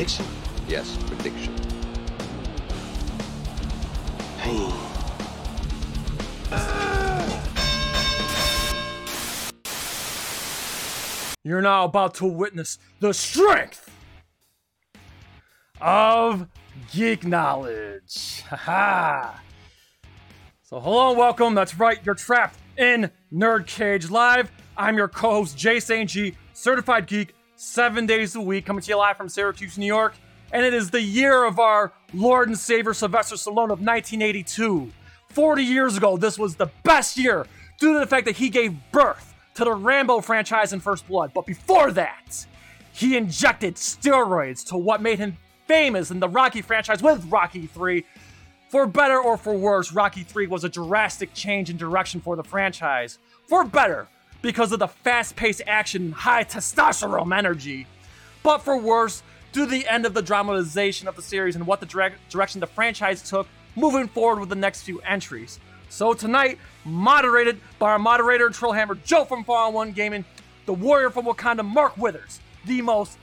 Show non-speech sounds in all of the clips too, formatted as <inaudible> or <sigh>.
Prediction? Yes, prediction. Pain. You're now about to witness the strength of geek knowledge. Haha. so, hello and welcome. That's right, you're trapped in Nerd Cage Live. I'm your co host, Jay St. G, certified geek, seven days a week, coming to you live from Syracuse, New York. And it is the year of our Lord and Savior Sylvester Stallone of 1982. 40 years ago, this was the best year due to the fact that he gave birth to the Rambo franchise in First Blood. But before that, he injected steroids to what made him famous in the Rocky franchise with Rocky 3. For better or for worse, Rocky 3 was a drastic change in direction for the franchise. For better, because of the fast paced action high testosterone energy. But for worse, due to the end of the dramatization of the series and what the dire- direction the franchise took moving forward with the next few entries. So tonight, moderated by our moderator and Joe from Far on One Gaming, the warrior from Wakanda Mark Withers, the most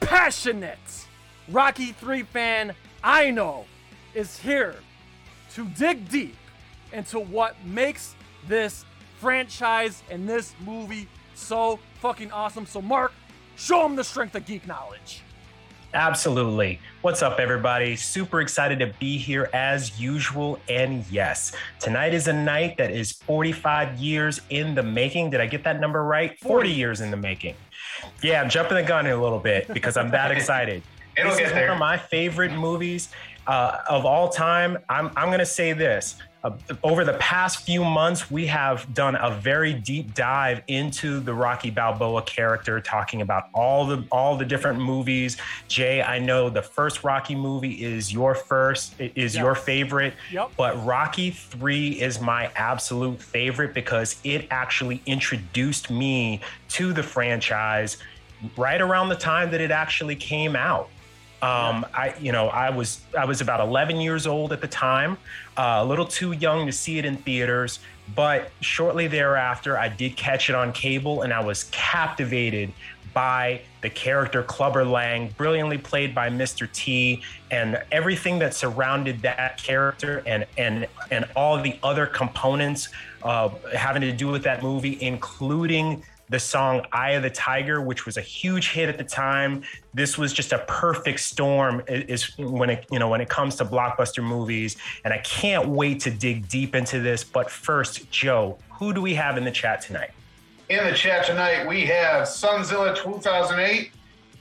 passionate Rocky 3 fan I know, is here to dig deep into what makes this franchise and this movie so fucking awesome. So, Mark, show them the strength of geek knowledge. Absolutely. What's up, everybody? Super excited to be here as usual. And yes, tonight is a night that is 45 years in the making. Did I get that number right? 40 years in the making. Yeah, I'm jumping the gun a little bit because I'm that <laughs> excited. It'll this get is there. one of my favorite movies uh, of all time. I'm, I'm going to say this. Uh, over the past few months, we have done a very deep dive into the Rocky Balboa character, talking about all the all the different movies. Jay, I know the first Rocky movie is your first, is your favorite, Yep. but Rocky 3 is my absolute favorite because it actually introduced me to the franchise right around the time that it actually came out. Um, I, you know, I was I was about 11 years old at the time, uh, a little too young to see it in theaters. But shortly thereafter, I did catch it on cable, and I was captivated by the character Clubber Lang, brilliantly played by Mr. T, and everything that surrounded that character, and and and all the other components uh, having to do with that movie, including the song "Eye of the Tiger," which was a huge hit at the time. This was just a perfect storm is when it you know when it comes to blockbuster movies, and I can't wait to dig deep into this. But first, Joe, who do we have in the chat tonight? In the chat tonight, we have Sunzilla 2008,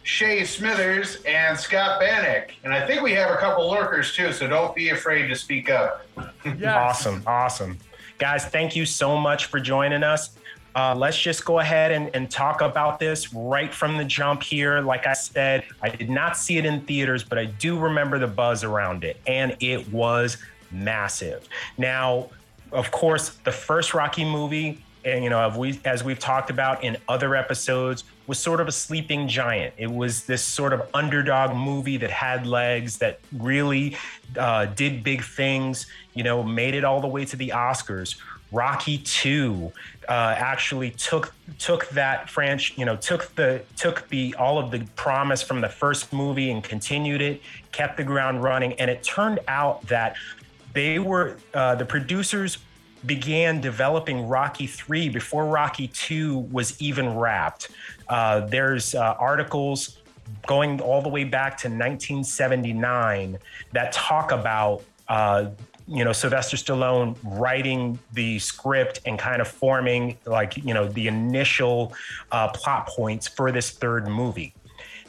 Shay Smithers, and Scott Bannock. And I think we have a couple lurkers too, so don't be afraid to speak up. Yes. Awesome, awesome. Guys, thank you so much for joining us. Uh, let's just go ahead and, and talk about this right from the jump here. Like I said, I did not see it in theaters, but I do remember the buzz around it, and it was massive. Now, of course, the first Rocky movie, and you know, as we as we've talked about in other episodes, was sort of a sleeping giant. It was this sort of underdog movie that had legs, that really uh, did big things. You know, made it all the way to the Oscars. Rocky Two uh, actually took took that French, you know, took the took the all of the promise from the first movie and continued it, kept the ground running, and it turned out that they were uh, the producers began developing Rocky 3 before Rocky 2 was even wrapped. Uh, there's uh, articles going all the way back to 1979 that talk about uh, you know Sylvester Stallone writing the script and kind of forming like you know the initial uh, plot points for this third movie.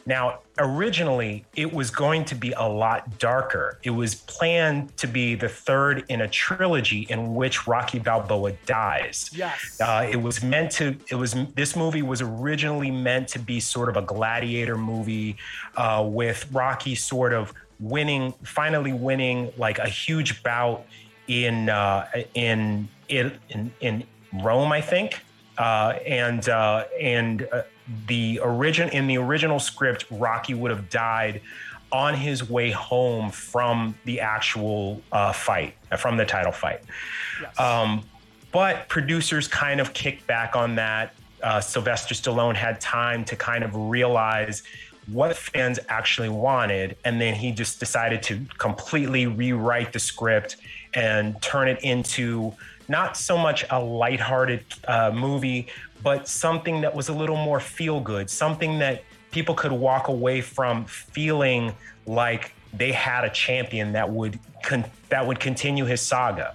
Now, originally, it was going to be a lot darker. It was planned to be the third in a trilogy in which Rocky Balboa dies. Yes. Uh, it was meant to. It was this movie was originally meant to be sort of a gladiator movie, uh, with Rocky sort of winning, finally winning like a huge bout in uh, in in in, in Rome, I think, uh, and uh, and uh, the origin in the original script, Rocky would have died on his way home from the actual uh, fight, uh, from the title fight. Yes. Um, but producers kind of kicked back on that. Uh, Sylvester Stallone had time to kind of realize what fans actually wanted. And then he just decided to completely rewrite the script and turn it into not so much a lighthearted uh, movie, but something that was a little more feel good, something that people could walk away from feeling like they had a champion that would con- that would continue his saga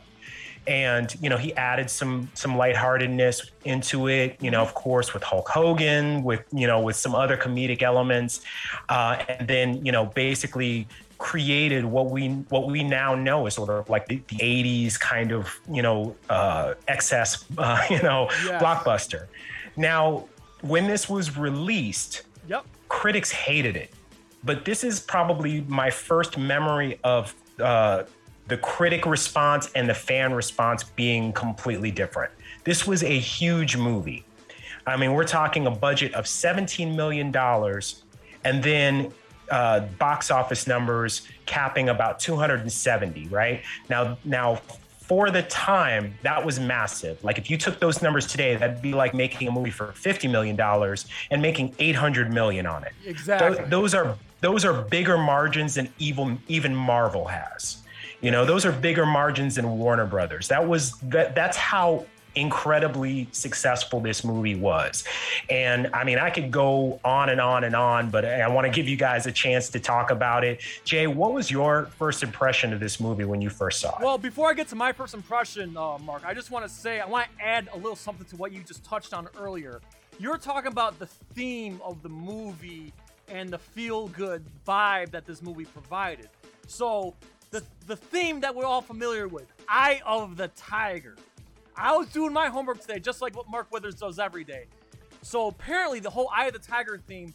and you know he added some some lightheartedness into it you know of course with hulk hogan with you know with some other comedic elements uh, and then you know basically created what we what we now know is sort of like the, the 80s kind of you know uh, excess <laughs> uh, you know yes. blockbuster. Now when this was released yep. critics hated it. But this is probably my first memory of uh, the critic response and the fan response being completely different. This was a huge movie. I mean, we're talking a budget of $17 million and then uh, box office numbers capping about 270, right? Now, now for the time, that was massive. Like if you took those numbers today, that'd be like making a movie for $50 million and making 800 million on it. Exactly. Th- those are those are bigger margins than even even Marvel has. You know, those are bigger margins than Warner Brothers. That was that that's how incredibly successful this movie was. And I mean, I could go on and on and on, but I want to give you guys a chance to talk about it. Jay, what was your first impression of this movie when you first saw it? Well, before I get to my first impression, uh, Mark, I just want to say, I want to add a little something to what you just touched on earlier. You're talking about the theme of the movie and the feel good vibe that this movie provided. So, the the theme that we're all familiar with, Eye of the Tiger. I was doing my homework today, just like what Mark Withers does every day. So apparently, the whole Eye of the Tiger theme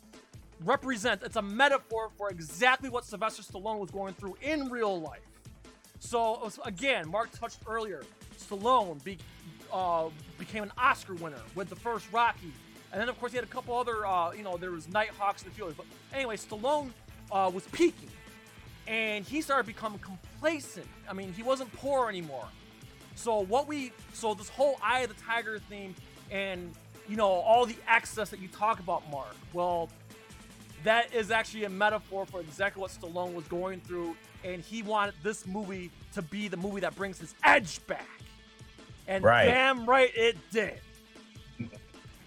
represents it's a metaphor for exactly what Sylvester Stallone was going through in real life. So again, Mark touched earlier. Stallone be, uh, became an Oscar winner with the first Rocky, and then of course he had a couple other. Uh, you know, there was Nighthawks and few others. But anyway, Stallone uh, was peaking and he started becoming complacent. I mean, he wasn't poor anymore. So what we so this whole Eye of the Tiger theme and you know all the excess that you talk about, Mark. Well, that is actually a metaphor for exactly what Stallone was going through, and he wanted this movie to be the movie that brings his edge back. And right. damn right it did.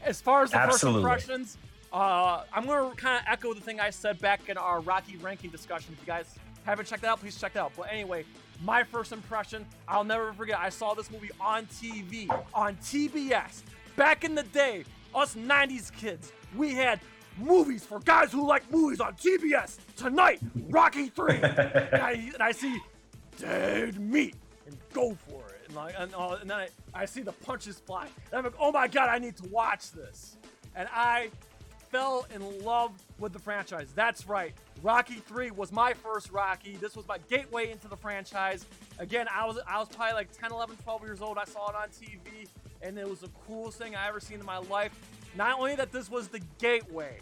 As far as the Absolutely. first impressions, uh, I'm going to kind of echo the thing I said back in our Rocky ranking discussion. If you guys haven't checked that out, please check that out. But anyway, my first impression, I'll never forget. I saw this movie on TV, on TBS. Back in the day, us 90s kids, we had movies for guys who like movies on TBS. Tonight, Rocky 3. <laughs> and, I, and I see dead meat and go for it. And, like, and, uh, and then I, I see the punches fly. And I'm like, oh my God, I need to watch this. And I fell in love with the franchise. That's right. Rocky 3 was my first Rocky. This was my gateway into the franchise. Again, I was I was probably like 10, 11, 12 years old. I saw it on TV and it was the coolest thing I ever seen in my life. Not only that this was the gateway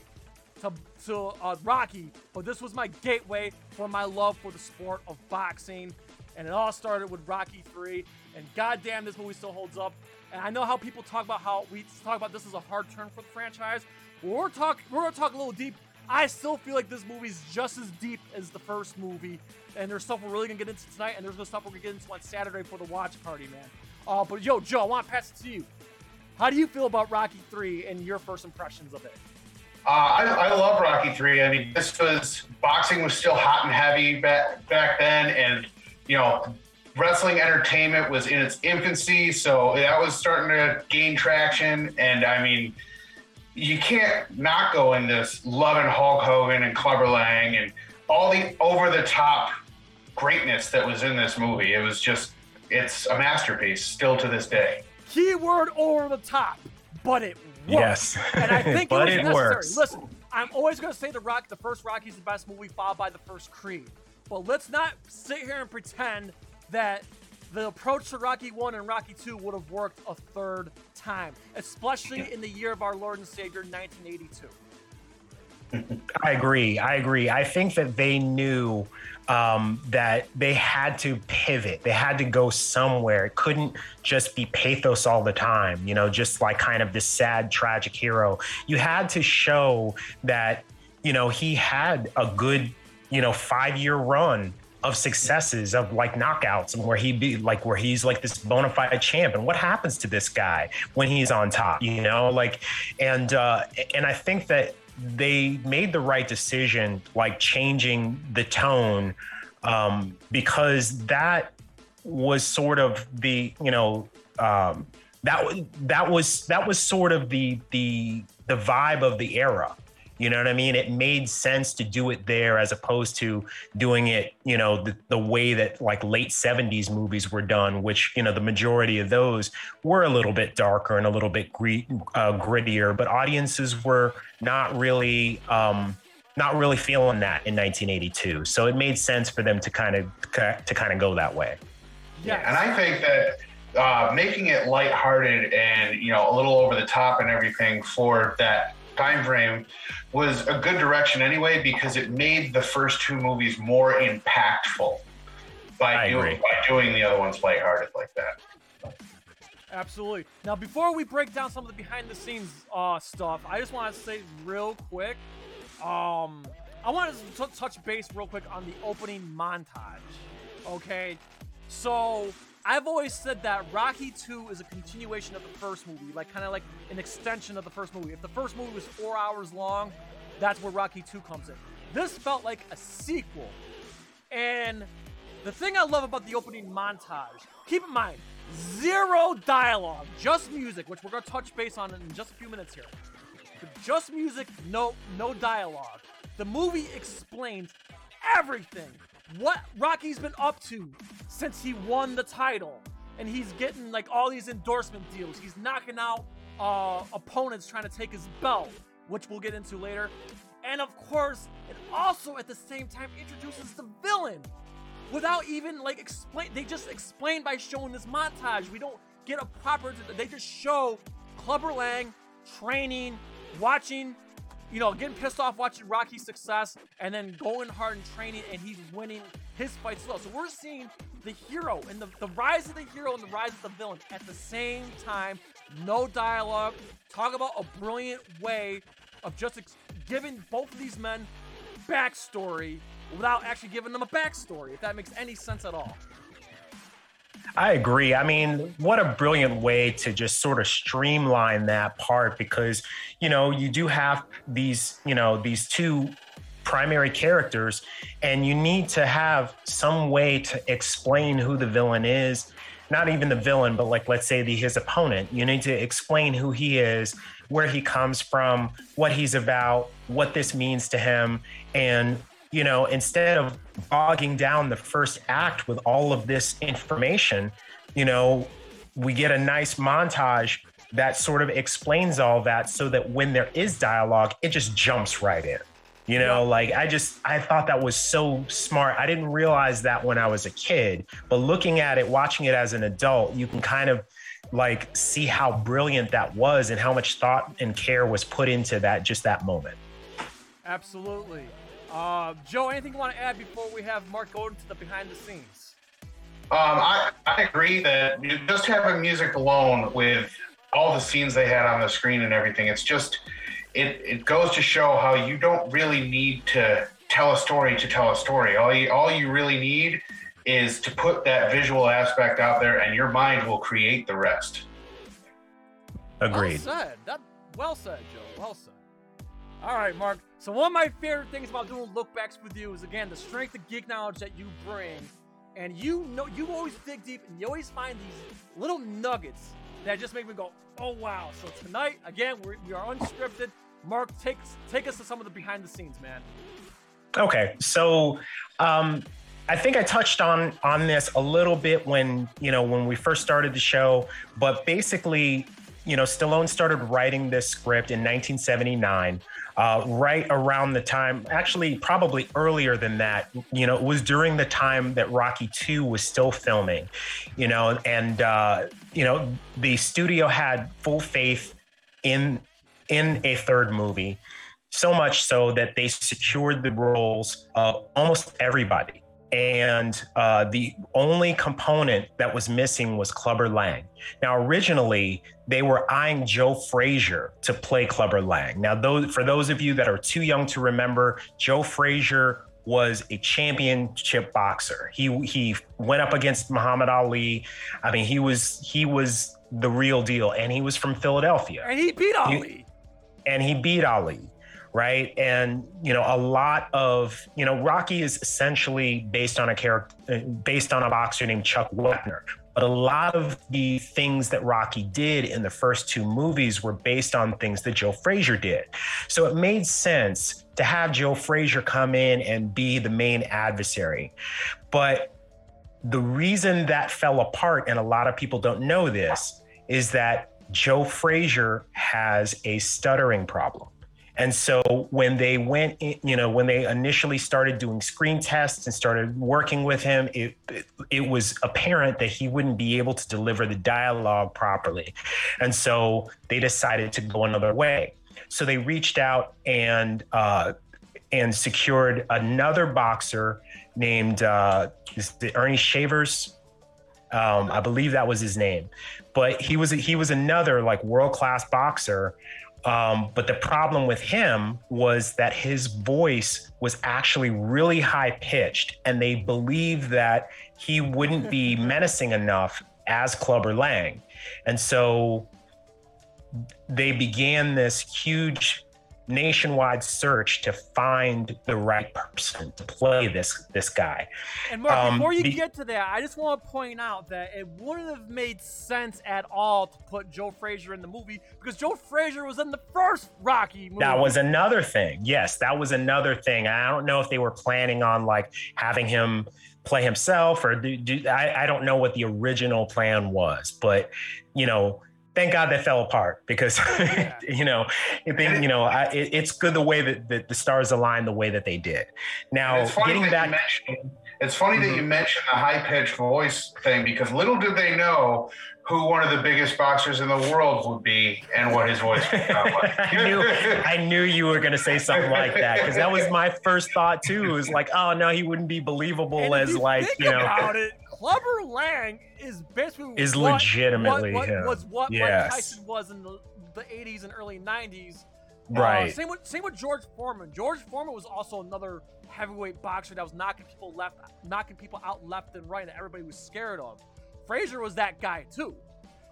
to, to uh, Rocky, but this was my gateway for my love for the sport of boxing. And it all started with Rocky 3. And goddamn, this movie still holds up. And I know how people talk about how we talk about this as a hard turn for the franchise. We're talk we're gonna talk a little deep I still feel like this movie's just as deep as the first movie, and there's stuff we're really gonna get into tonight, and there's gonna stuff we're gonna get into on Saturday for the watch party, man. Uh, but yo, Joe, I want to pass it to you. How do you feel about Rocky Three and your first impressions of it? Uh, I, I, love Rocky Three. I mean, this was boxing was still hot and heavy back back then, and you know, wrestling entertainment was in its infancy, so that was starting to gain traction. And I mean, you can't not go in this loving Hulk Hogan and Clubber Lang and all the over the top greatness that was in this movie. It was just, it's a masterpiece still to this day. Keyword over the top, but it works. Yes. And I think <laughs> but it, it works. Listen, I'm always going to say the Rock, the first Rocky's the best movie, followed by the first Creed. But let's not sit here and pretend that the approach to Rocky 1 and Rocky 2 would have worked a third time, especially in the year of our Lord and Savior, 1982. <laughs> I agree. I agree. I think that they knew um, that they had to pivot. They had to go somewhere. It couldn't just be pathos all the time, you know, just like kind of this sad, tragic hero. You had to show that you know, he had a good, you know, five year run of successes of like knockouts and where he be like where he's like this bona fide champ. And what happens to this guy when he's on top you know? Like and uh and i think that they made the right decision like changing the tone um because that was sort of the you know um that that was that was sort of the the the vibe of the era you know what I mean? It made sense to do it there as opposed to doing it, you know, the, the way that like late 70s movies were done, which, you know, the majority of those were a little bit darker and a little bit gre- uh, grittier, but audiences were not really. Um, not really feeling that in 1982, so it made sense for them to kind of to kind of go that way. Yeah, and I think that uh, making it lighthearted and you know a little over the top and everything for that time frame was a good direction anyway because it made the first two movies more impactful by doing by doing the other ones lighthearted like that. Absolutely. Now, before we break down some of the behind the scenes uh, stuff, I just want to say real quick. Um, I want to t- touch base real quick on the opening montage. Okay, so I've always said that Rocky 2 is a continuation of the first movie, like kind of like an extension of the first movie. If the first movie was four hours long, that's where Rocky 2 comes in. This felt like a sequel. And the thing I love about the opening montage, keep in mind, zero dialogue, just music, which we're gonna touch base on in just a few minutes here. Just music, no no dialogue. The movie explains everything what Rocky's been up to since he won the title. And he's getting like all these endorsement deals. He's knocking out uh, opponents trying to take his belt, which we'll get into later. And of course, it also at the same time introduces the villain without even like explain. They just explain by showing this montage. We don't get a proper. They just show Clubber Lang training, watching you know, getting pissed off watching Rocky's success and then going hard and training and he's winning his fights as well. So we're seeing the hero and the, the rise of the hero and the rise of the villain at the same time. No dialogue. Talk about a brilliant way of just ex- giving both of these men backstory without actually giving them a backstory, if that makes any sense at all. I agree. I mean, what a brilliant way to just sort of streamline that part because, you know, you do have these, you know, these two primary characters and you need to have some way to explain who the villain is. Not even the villain, but like let's say the his opponent. You need to explain who he is, where he comes from, what he's about, what this means to him, and you know, instead of bogging down the first act with all of this information, you know, we get a nice montage that sort of explains all that so that when there is dialogue, it just jumps right in. You know, like I just I thought that was so smart. I didn't realize that when I was a kid, but looking at it, watching it as an adult, you can kind of like see how brilliant that was and how much thought and care was put into that just that moment. Absolutely. Uh, Joe, anything you want to add before we have Mark go into the behind the scenes? Um, I, I agree that just having music alone with all the scenes they had on the screen and everything, it's just it it goes to show how you don't really need to tell a story to tell a story. All you all you really need is to put that visual aspect out there, and your mind will create the rest. Agreed. Well said. That well said, Joe. Well said. All right, Mark. So one of my favorite things about doing lookbacks with you is again the strength of geek knowledge that you bring, and you know you always dig deep and you always find these little nuggets that just make me go, oh wow. So tonight, again, we're, we are unscripted. Mark, take take us to some of the behind the scenes, man. Okay, so um, I think I touched on on this a little bit when you know when we first started the show, but basically, you know, Stallone started writing this script in 1979 uh, right around the time, actually, probably earlier than that. You know, it was during the time that Rocky 2 was still filming, you know, and, uh, you know, the studio had full faith in in a third movie so much so that they secured the roles of almost everybody and uh, the only component that was missing was Clubber Lang. Now, originally, they were eyeing Joe Frazier to play Clubber Lang. Now, those for those of you that are too young to remember, Joe Frazier was a championship boxer. He he went up against Muhammad Ali. I mean, he was he was the real deal, and he was from Philadelphia. And he beat Ali. He, and he beat Ali right? And you know, a lot of you know, Rocky is essentially based on a character, based on a boxer named Chuck Wepner. But a lot of the things that Rocky did in the first two movies were based on things that Joe Frazier did. So it made sense to have Joe Frazier come in and be the main adversary. But the reason that fell apart, and a lot of people don't know this, is that Joe Frazier has a stuttering problem. And so when they went, you know, when they initially started doing screen tests and started working with him, it, it, it was apparent that he wouldn't be able to deliver the dialogue properly. And so they decided to go another way. So they reached out and uh, and secured another boxer named uh, Ernie Shavers. Um, I believe that was his name, but he was he was another like world class boxer um, but the problem with him was that his voice was actually really high pitched, and they believed that he wouldn't be <laughs> menacing enough as Clubber Lang. And so they began this huge nationwide search to find the right person to play this this guy. And Mark, um, before you be- get to that, I just want to point out that it wouldn't have made sense at all to put Joe Frazier in the movie because Joe Frazier was in the first Rocky movie. That was another thing. Yes, that was another thing. I don't know if they were planning on like having him play himself or do, do I, I don't know what the original plan was, but you know, thank God that fell apart because <laughs> yeah. you know, think, you know, I, it, it's good the way that, that, the stars aligned the way that they did. Now, getting back. It's funny mm-hmm. that you mentioned the high pitched voice thing because little did they know who one of the biggest boxers in the world would be and what his voice would sound like. <laughs> I knew I knew you were going to say something like that because that was my first thought too. Is like, oh no, he wouldn't be believable and as like you know. About it, Clubber Lang is basically is what, legitimately what, what, him. Was what yes. Mike Tyson was in the, the 80s and early 90s. Uh, right. Uh, same with same with George Foreman. George Foreman was also another heavyweight boxer that was knocking people left, knocking people out left and right that everybody was scared of. Frazier was that guy too.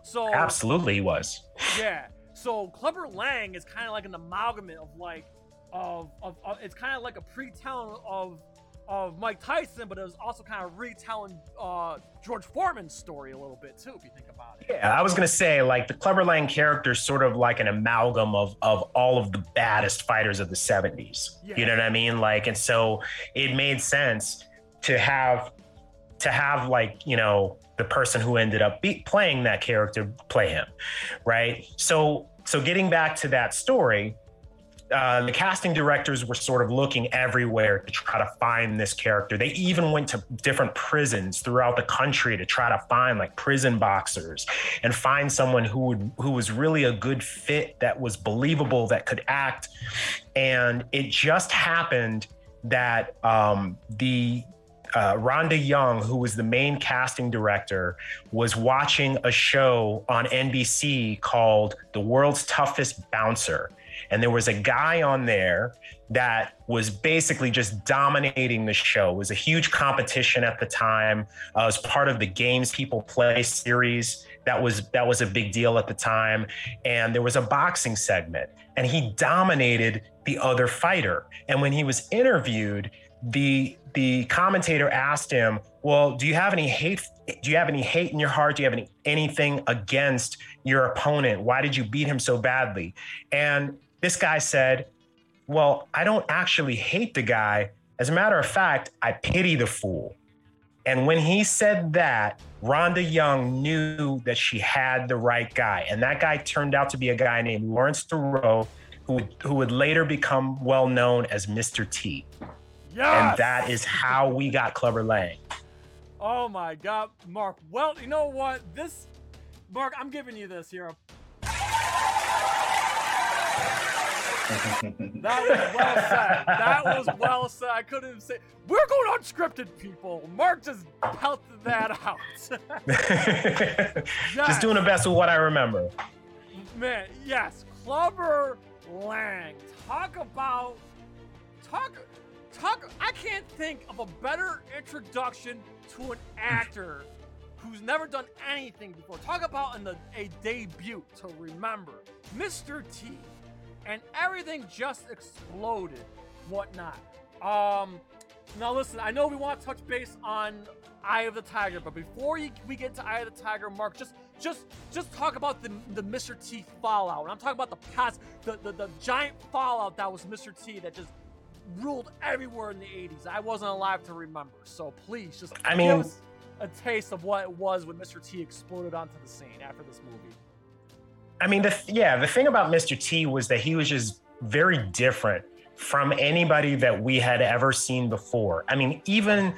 So absolutely he was. Yeah. So Clubber Lang is kind of like an amalgamate of like of, of, of it's kind of like a pre-telling of of Mike Tyson, but it was also kind of retelling uh, George Foreman's story a little bit too, if you think about it. Yeah, I was gonna say like the Clubber Lang character is sort of like an amalgam of of all of the baddest fighters of the '70s. Yeah. You know what I mean? Like, and so it made sense to have to have like you know the person who ended up be- playing that character play him, right? So so getting back to that story uh, the casting directors were sort of looking everywhere to try to find this character. They even went to different prisons throughout the country to try to find like prison boxers and find someone who would who was really a good fit that was believable that could act. And it just happened that um, the uh, Rhonda Young, who was the main casting director, was watching a show on NBC called The World's Toughest Bouncer. And there was a guy on there that was basically just dominating the show. It was a huge competition at the time. Uh, it was part of the games people play series. That was that was a big deal at the time. And there was a boxing segment, and he dominated the other fighter. And when he was interviewed, the the commentator asked him, "Well, do you have any hate? Do you have any hate in your heart? Do you have any anything against your opponent? Why did you beat him so badly?" And this guy said, Well, I don't actually hate the guy. As a matter of fact, I pity the fool. And when he said that, Rhonda Young knew that she had the right guy. And that guy turned out to be a guy named Lawrence Tureaud, who, who would later become well known as Mr. T. Yes! And that is how we got Clubber Lang. Oh my God, Mark. Well, you know what? This, Mark, I'm giving you this here. That was well said. That was well said. I couldn't say. We're going unscripted, people. Mark just pelted that out. Just doing the best with what I remember. Man, yes, Clubber Lang. Talk about talk talk. I can't think of a better introduction to an actor who's never done anything before. Talk about in the, a debut to remember, Mr. T, and everything just exploded, whatnot. Um, now listen, I know we want to touch base on Eye of the Tiger, but before we get to Eye of the Tiger, Mark, just just just talk about the the Mr. T fallout. And I'm talking about the past, the, the the giant fallout that was Mr. T that just ruled everywhere in the 80s. I wasn't alive to remember, so please just I give mean- us a taste of what it was when Mr. T exploded onto the scene after this movie. I mean, the th- yeah, the thing about Mr. T was that he was just very different from anybody that we had ever seen before. I mean, even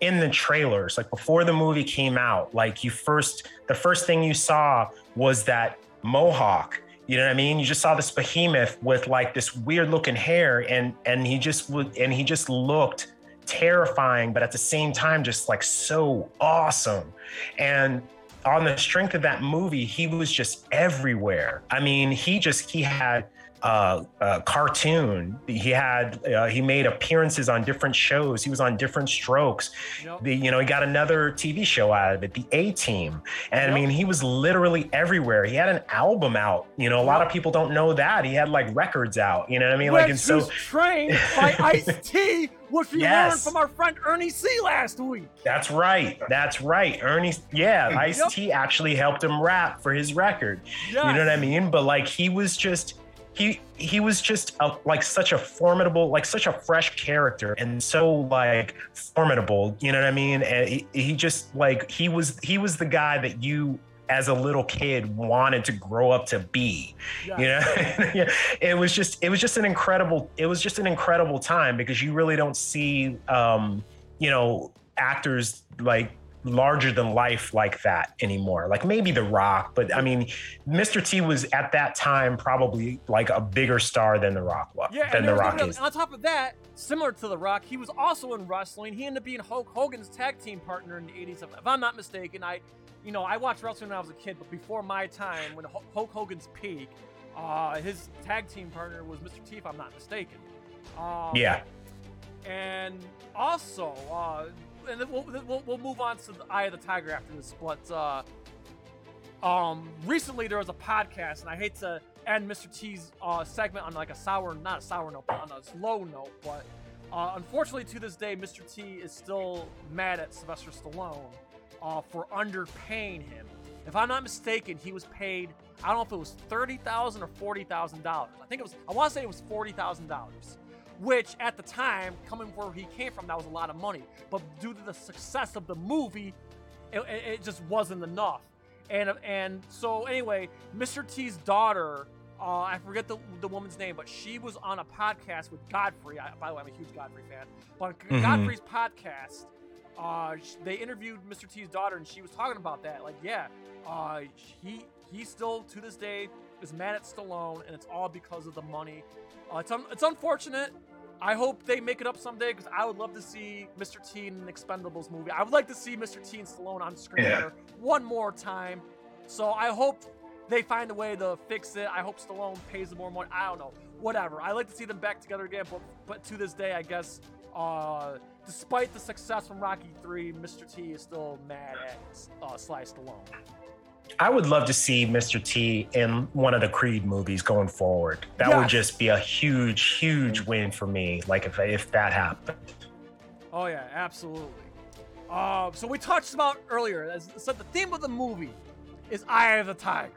in the trailers, like before the movie came out, like you first, the first thing you saw was that mohawk. You know what I mean? You just saw this behemoth with like this weird looking hair, and and he just would, and he just looked terrifying, but at the same time, just like so awesome. And on the strength of that movie, he was just everywhere. I mean, he just he had uh, a cartoon. He had uh, he made appearances on different shows. He was on Diff'rent Strokes. Yep. The you know he got another TV show out of it, the A Team, and Yep. I mean he was literally everywhere. He had an album out. You know, a lot of people don't know that he had like records out. You know what I mean? Like and so trained <laughs> by Ice T, which we learned from our friend Ernie C last week. That's right. That's right. Ernie, yeah, Ice. T actually helped him rap for his record. Yes. You know what I mean? But like he was just he he was just a, like such a formidable, like such a fresh character and so like formidable. You know what I mean? And he, he just like he was he was the guy that you as a little kid wanted to grow up to be Yes. you know <laughs> it was just it was just an incredible it was just an incredible time because you really don't see um you know actors like larger than life like that anymore like maybe the rock but i mean mr t was at that time probably like a bigger star than the rock was Yeah, than and the rock is on top of that, similar to The Rock, he was also in wrestling. He ended up being Hulk Hogan's tag team partner in the 80s. If I'm not mistaken, I, you know, I watched wrestling when I was a kid, but before my time, when Hulk Hulk Hogan's peak, uh, his tag team partner was Mr. T, if I'm not mistaken. Um, yeah And also, uh, and then we'll, we'll, we'll move on to the Eye of the Tiger after this, but uh, um, recently there was a podcast, and I hate to end Mr. T's uh, segment on like a sour, not a sour note, but on a slow note, but uh, unfortunately to this day, Mr. T is still mad at Sylvester Stallone uh, for underpaying him. If I'm not mistaken, he was paid. I don't know if it was thirty thousand or forty thousand dollars. I think it was. I want to say it was forty thousand dollars, which at the time, coming where he came from, that was a lot of money. But due to the success of the movie, it, it- just wasn't enough. And and so anyway, Mr. T's daughter, uh, I forget the the woman's name, but she was on a podcast with Godfrey. I, by the way, I'm a huge Godfrey fan. But Mhm. Godfrey's podcast, uh, they interviewed Mr. T's daughter, and she was talking about that. Like, yeah, uh, he he still to this day is mad at Stallone, and it's all because of the money. Uh, it's un- it's unfortunate. I hope they make it up someday because I would love to see Mr. T in an Expendables movie. I would like to see Mr. T and Stallone on screen Yeah. one more time. So I hope they find a way to fix it. I hope Stallone pays them more money. I don't know. Whatever. I like to see them back together again, but but to this day, I guess, uh, despite the success from Rocky Three, Mr. T is still mad at uh, Sly Stallone. I would love to see mr t in one of the creed movies going forward that would just be a huge huge win for me like if if that happened Oh yeah, absolutely. Uh, so we touched about earlier. Said, the theme of the movie is Eye of the Tiger,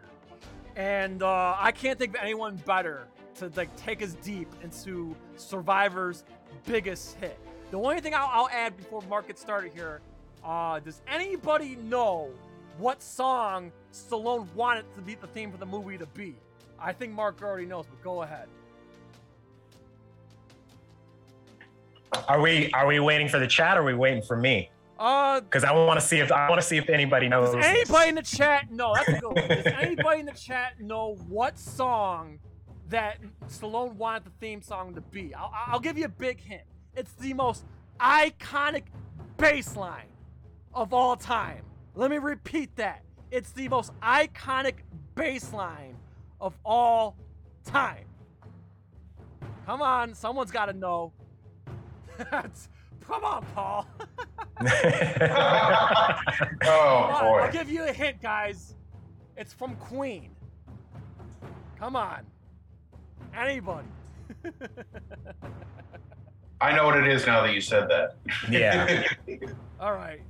and uh, I can't think of anyone better to like take us deep into Survivor's biggest hit. The only thing I'll, I'll add before Mark gets started here: uh, Does anybody know what song Stallone wanted to be the theme for the movie to be? I think Mark already knows, but go ahead. are we are we waiting for the chat or are we waiting for me Uh, because I want to see if I want to see if anybody knows. Does anybody in the chat know? That's a good one. Does anybody in the chat know what song that Stallone wanted the theme song to be. I'll, I'll give you a big hint. It's the most iconic bass line of all time. Let me repeat that. It's the most iconic bass line of all time. Come on, someone's got to know. <laughs> Come on, Paul. <laughs> oh boy! I'll give you a hint, guys. It's from Queen. Come on. Anybody. I know what it is now that you said that. Yeah. <laughs> All right.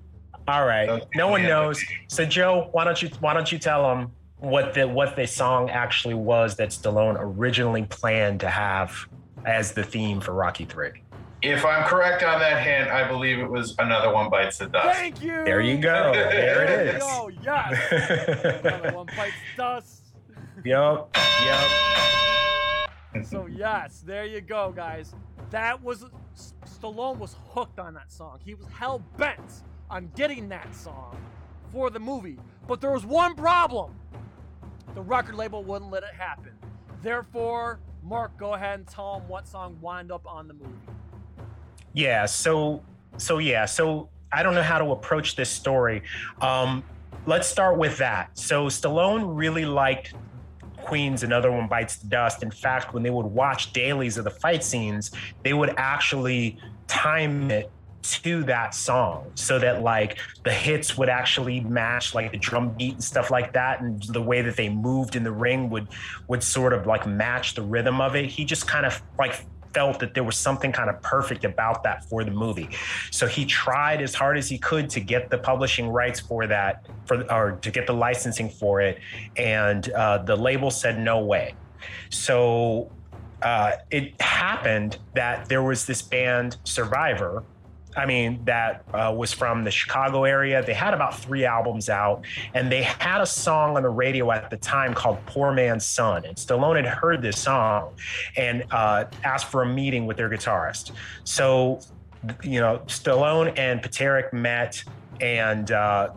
All right. No one knows. So Joe, why don't you why don't you tell them what the what the song actually was that Stallone originally planned to have as the theme for Rocky 3? If I'm correct on that hint, I believe it was another one bites the dust. Thank you. There you go. There There it you Yes. <laughs> Another one bites the dust. Yep. Yep. So yes, there you go, guys. That was S- Stallone was hooked on that song. He was hell bent on getting that song for the movie. But there was one problem. The record label wouldn't let it happen. Therefore, Mark, go ahead and tell them what song wound up on the movie. Yeah. So so yeah. So I don't know how to approach this story. Um, let's start with that. So Stallone really liked Queen's Another One Bites the Dust. In fact, when they would watch dailies of the fight scenes, they would actually time it to that song so that like the hits would actually match like the drum beat and stuff like that and the way that they moved in the ring would would sort of like match the rhythm of it. He just kind of like felt that there was something kind of perfect about that for the movie. So he tried as hard as he could to get the publishing rights for that for or to get the licensing for it and uh, the label said no way. So uh, it happened that there was this band survivor I mean, that uh, was from the Chicago area. They had about three albums out, and they had a song on the radio at the time called Poor Man's Son. And Stallone had heard this song and uh, asked for a meeting with their guitarist. So, you know, Stallone and Peterik met, and uh,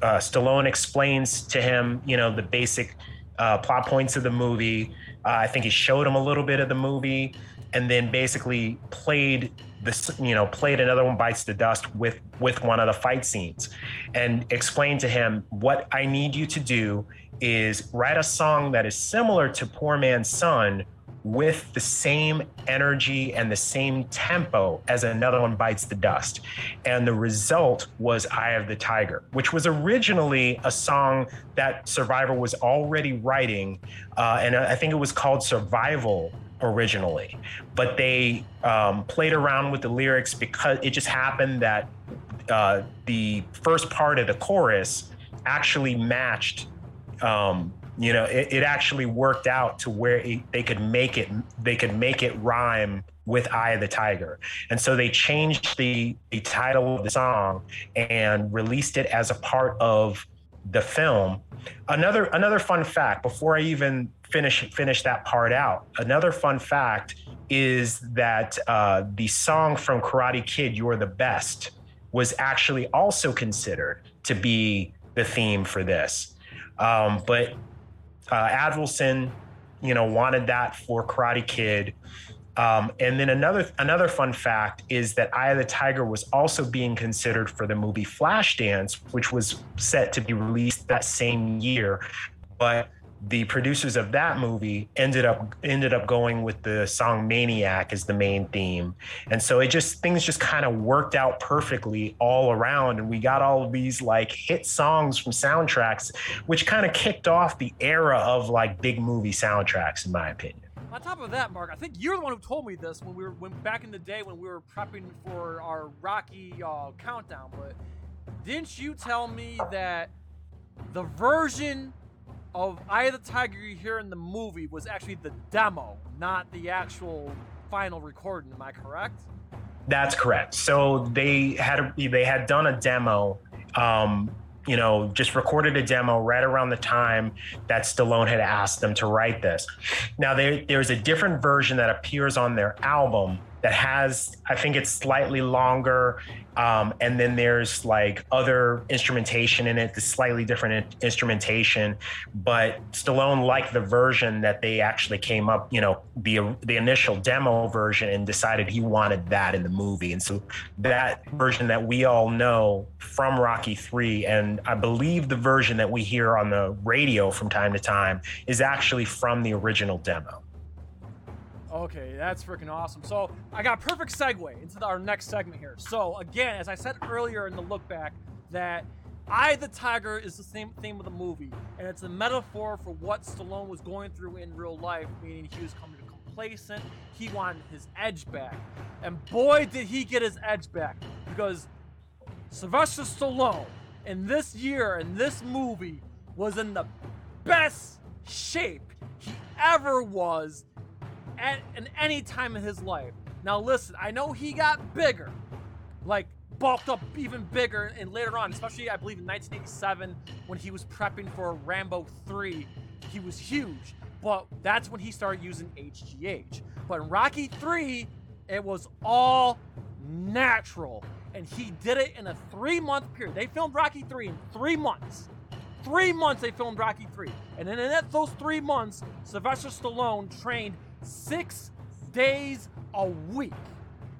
uh, Stallone explains to him, you know, the basic uh, plot points of the movie. Uh, I think he showed him a little bit of the movie, and then basically played this, you know, played another one bites the dust with with one of the fight scenes, and explained to him what I need you to do is write a song that is similar to Poor Man's Son with the same energy and the same tempo as another one bites the dust. And the result was Eye of the Tiger, which was originally a song that Survivor was already writing. Uh, and I think it was called Survival originally. But they um, played around with the lyrics because it just happened that uh, the first part of the chorus actually matched um, you know it, it, actually worked out to where it, they could make it they could make it rhyme with eye of the tiger and so they changed the, the title of the song and released it as a part of the film another another fun fact before i even finish finish that part out another fun fact is that uh, the song from karate kid you're the best was actually also considered to be the theme for this um, but uh, Avildsen, you know, wanted that for Karate Kid. Um, and then another another fun fact is that Eye of the Tiger was also being considered for the movie Flashdance, which was set to be released that same year, but the producers of that movie ended up ended up going with the song Maniac as the main theme. And so it just things just kind of worked out perfectly all around and we got all of these like hit songs from soundtracks which kind of kicked off the era of like big movie soundtracks in my opinion. On top of that, Mark, I think you're the one who told me this when we were when back in the day when we were prepping for our Rocky uh, countdown. But didn't you tell me that the version of Eye of the Tiger you hear in the movie was actually the demo, not the actual final recording? Am I correct? That's correct. So they had they had done a demo. Um, you know, just recorded a demo right around the time that Stallone had asked them to write this. Now, there, there's a different version that appears on their album that has, I think it's slightly longer. Um, and then there's like other instrumentation in it, the slightly different in- instrumentation. But Stallone liked the version that they actually came up, you know, the the initial demo version, and decided he wanted that in the movie. And so that version that we all know from Rocky Three, and I believe the version that we hear on the radio from time to time, is actually from the original demo. Okay, that's freaking awesome. So I got perfect segue into our next segment here. So again, as I said earlier in the look back, that I the Tiger is the same theme of the movie, and it's a metaphor for what Stallone was going through in real life, meaning he was coming complacent. He wanted his edge back, and boy did he get his edge back because Sylvester Stallone in this year in this movie was in the best shape he ever was at in any time in his life. Now listen, I know he got bigger, like bulked up even bigger, and later on, especially I believe in 1987 when he was prepping for Rambo 3, he was huge. But that's when he started using HGH. But in Rocky 3, it was all natural. And he did it in a three month period. They filmed Rocky 3 in three months. Three months they filmed Rocky 3. And in those three months, Sylvester Stallone trained six days a week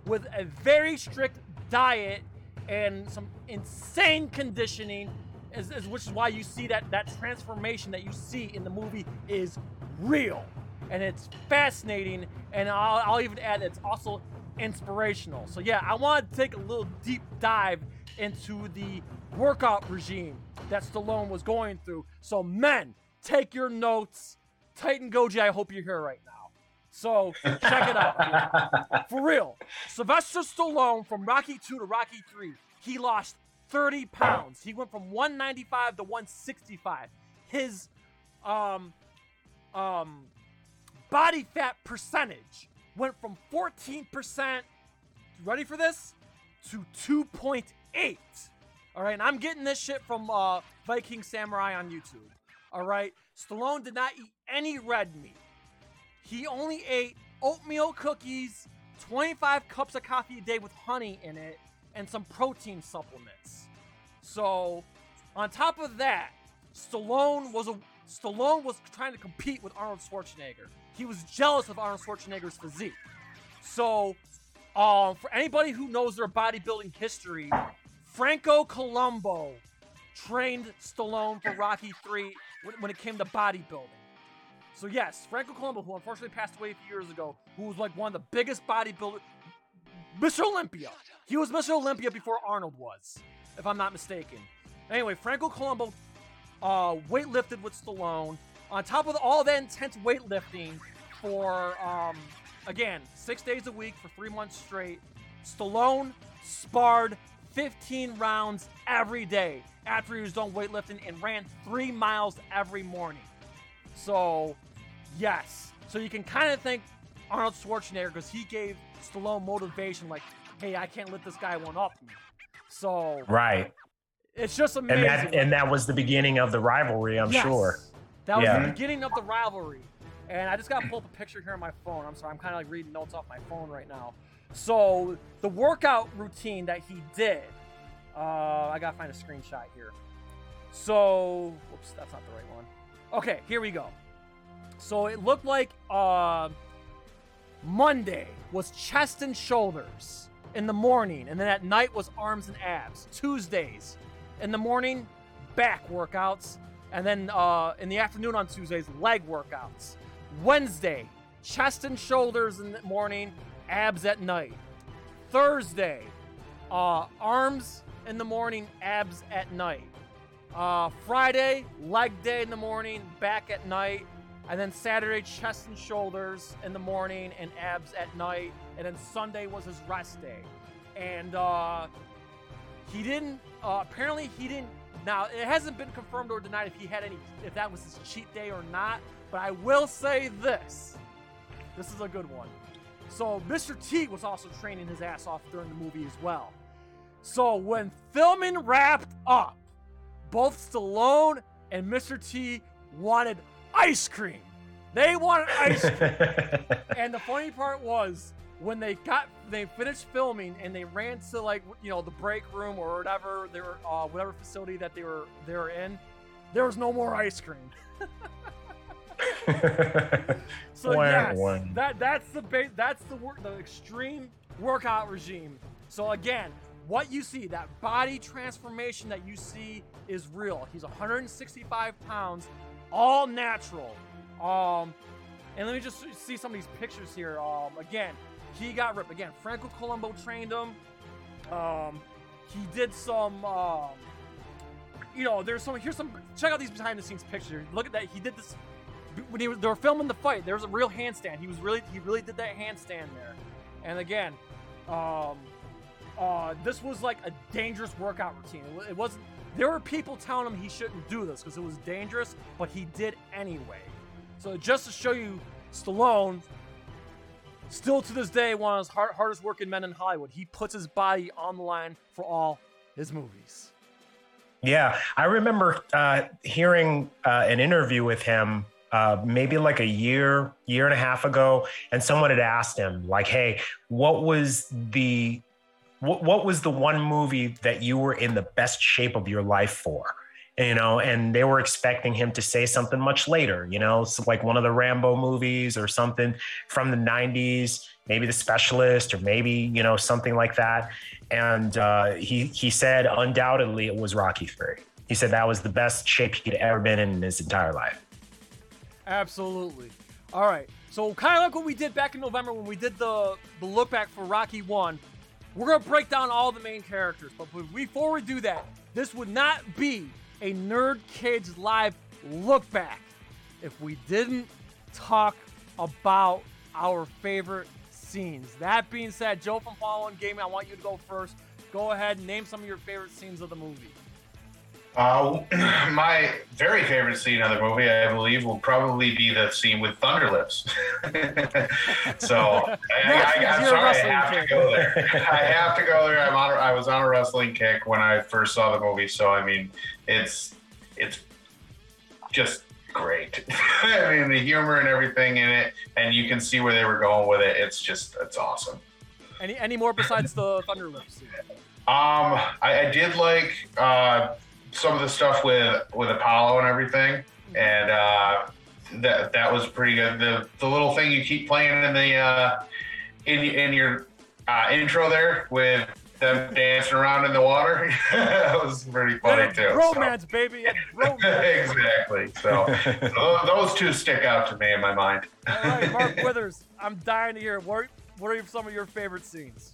with a very strict diet and some insane conditioning, is, is, which is why you see that that transformation that you see in the movie is real and it's fascinating. And I'll, I'll even add it's also inspirational. So yeah, I want to take a little deep dive into the workout regime that Stallone was going through. So men, take your notes. Titan Goji, I hope you're here right now. So check it out. For real. Sylvester Stallone from Rocky 2 to Rocky 3, he lost 30 pounds. He went from 195 to 165. His um um body fat percentage went from 14%, ready for this, to 2.8. All right, and I'm getting this shit from uh, Viking Samurai on YouTube. All right, Stallone did not eat any red meat. He only ate oatmeal cookies, 25 cups of coffee a day with honey in it, and some protein supplements. So, on top of that, Stallone was a Stallone was trying to compete with Arnold Schwarzenegger. He was jealous of Arnold Schwarzenegger's physique. So, um, for anybody who knows their bodybuilding history, Franco Columbu trained Stallone for Rocky 3 when it came to bodybuilding. So yes, Franco Columbu, who unfortunately passed away a few years ago, who was like one of the biggest bodybuilders, Mr. Olympia. He was Mr. Olympia before Arnold was, if I'm not mistaken. Anyway, Franco Columbu uh, weightlifted with Stallone. On top of all that intense weightlifting for, um, again, six days a week for three months straight, Stallone sparred 15 rounds every day after he was done weightlifting and ran three miles every morning. So, yes. So you can kind of thank Arnold Schwarzenegger because he gave Stallone motivation, like, hey, I can't let this guy one up me. So, right. It's just amazing. And that, and that was the beginning of the rivalry, I'm yes. sure. That was yeah. the beginning of the rivalry. And I just got to pull up a picture here on my phone. I'm sorry, I'm kind of like reading notes off my phone right now. So, the workout routine that he did, uh, I got to find a screenshot here. So, whoops, that's not the right one. Okay, here we go. So it looked like uh, Monday was chest and shoulders in the morning, and then at night was arms and abs. Tuesdays in the morning, back workouts, and then uh, in the afternoon on Tuesdays, leg workouts. Wednesday, chest and shoulders in the morning, abs at night. Thursday, uh, arms in the morning, abs at night. Uh, Friday, leg day in the morning, back at night. And then Saturday, chest and shoulders in the morning and abs at night. And then Sunday was his rest day. And uh, he didn't, uh, apparently, he didn't. Now, it hasn't been confirmed or denied if he had any, if that was his cheat day or not. But I will say this this is a good one. So, Mr. T was also training his ass off during the movie as well. So, when filming wrapped up, both Stallone and Mr. T wanted ice cream. They wanted ice cream. <laughs> and the funny part was, when they got they finished filming and they ran to like you know the break room or whatever they were uh, whatever facility that they were they were in, there was no more ice cream. <laughs> so yes, wah. that that's the ba- that's the work the extreme workout regime. So again, what you see that body transformation that you see is real. He's 165 pounds, all natural. Um, and let me just see some of these pictures here. Um, again, he got ripped. Again, Franco Columbu trained him. Um, he did some. Um, you know, there's some. Here's some. Check out these behind the scenes pictures. Look at that. He did this when he was, they were filming the fight. There was a real handstand. He was really he really did that handstand there. And again, um, uh, this was like a dangerous workout routine. It, it wasn't. There were people telling him he shouldn't do this because it was dangerous, but he did anyway. So just to show you, Stallone, still to this day, one of the hard, hardest working men in Hollywood. He puts his body on the line for all his movies. Yeah, I remember uh, hearing uh, an interview with him uh, maybe like a year, year and a half ago, and someone had asked him, like, "Hey, what was the what, what was the one movie that you were in the best shape of your life for?" You know, and they were expecting him to say something much later, you know, so like one of the Rambo movies or something from the 90s, maybe The Specialist or maybe, you know, something like that. And uh, he, he said undoubtedly it was Rocky 3. He said that was the best shape he'd ever been in in his entire life. Absolutely. All right. So kind of like what we did back in November when we did the the look back for Rocky One. We're gonna break down all the main characters, but before we do that, this would not be a Nerd Kids live look back if we didn't talk about our favorite scenes. That being said, Joe from Follow One Gaming, I want you to go first. Go ahead and name some of your favorite scenes of the movie. Uh, <clears throat> my very favorite scene of the movie, I believe, will probably be the scene with Thunderlips. <laughs> so I, I, I'm sorry, I have kid. to go there. <laughs> I have to go there. I'm on. I was on a wrestling kick when I first saw the movie, so I mean, it's it's just great. <laughs> I mean, the humor and everything in it, and you can see where they were going with it. It's just it's awesome. Any any more besides the Thunder Lips? Um, I, I did like uh, some of the stuff with with Apollo and everything, and uh, that that was pretty good. The the little thing you keep playing in the uh, in in your uh, intro there with them dancing around in the water, <laughs> that was pretty funny Yeah, too. so. Romance, baby. <laughs> Romance. exactly. So <laughs> tho- those two stick out to me in my mind. All right, Mark Withers, I'm dying to hear what what are some of your favorite scenes?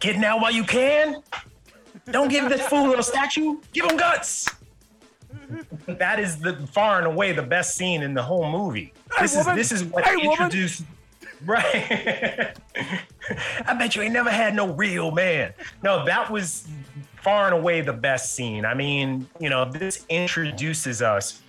Getting out while you can. Don't give this fool a little statue. Give him guts. That is the far and away the best scene in the whole movie. Hey, This woman. is this is what Hey, woman. introduced. Right. <laughs> I bet you ain't never had no real man. No, that was far and away the best scene. I mean, you know, this introduces us,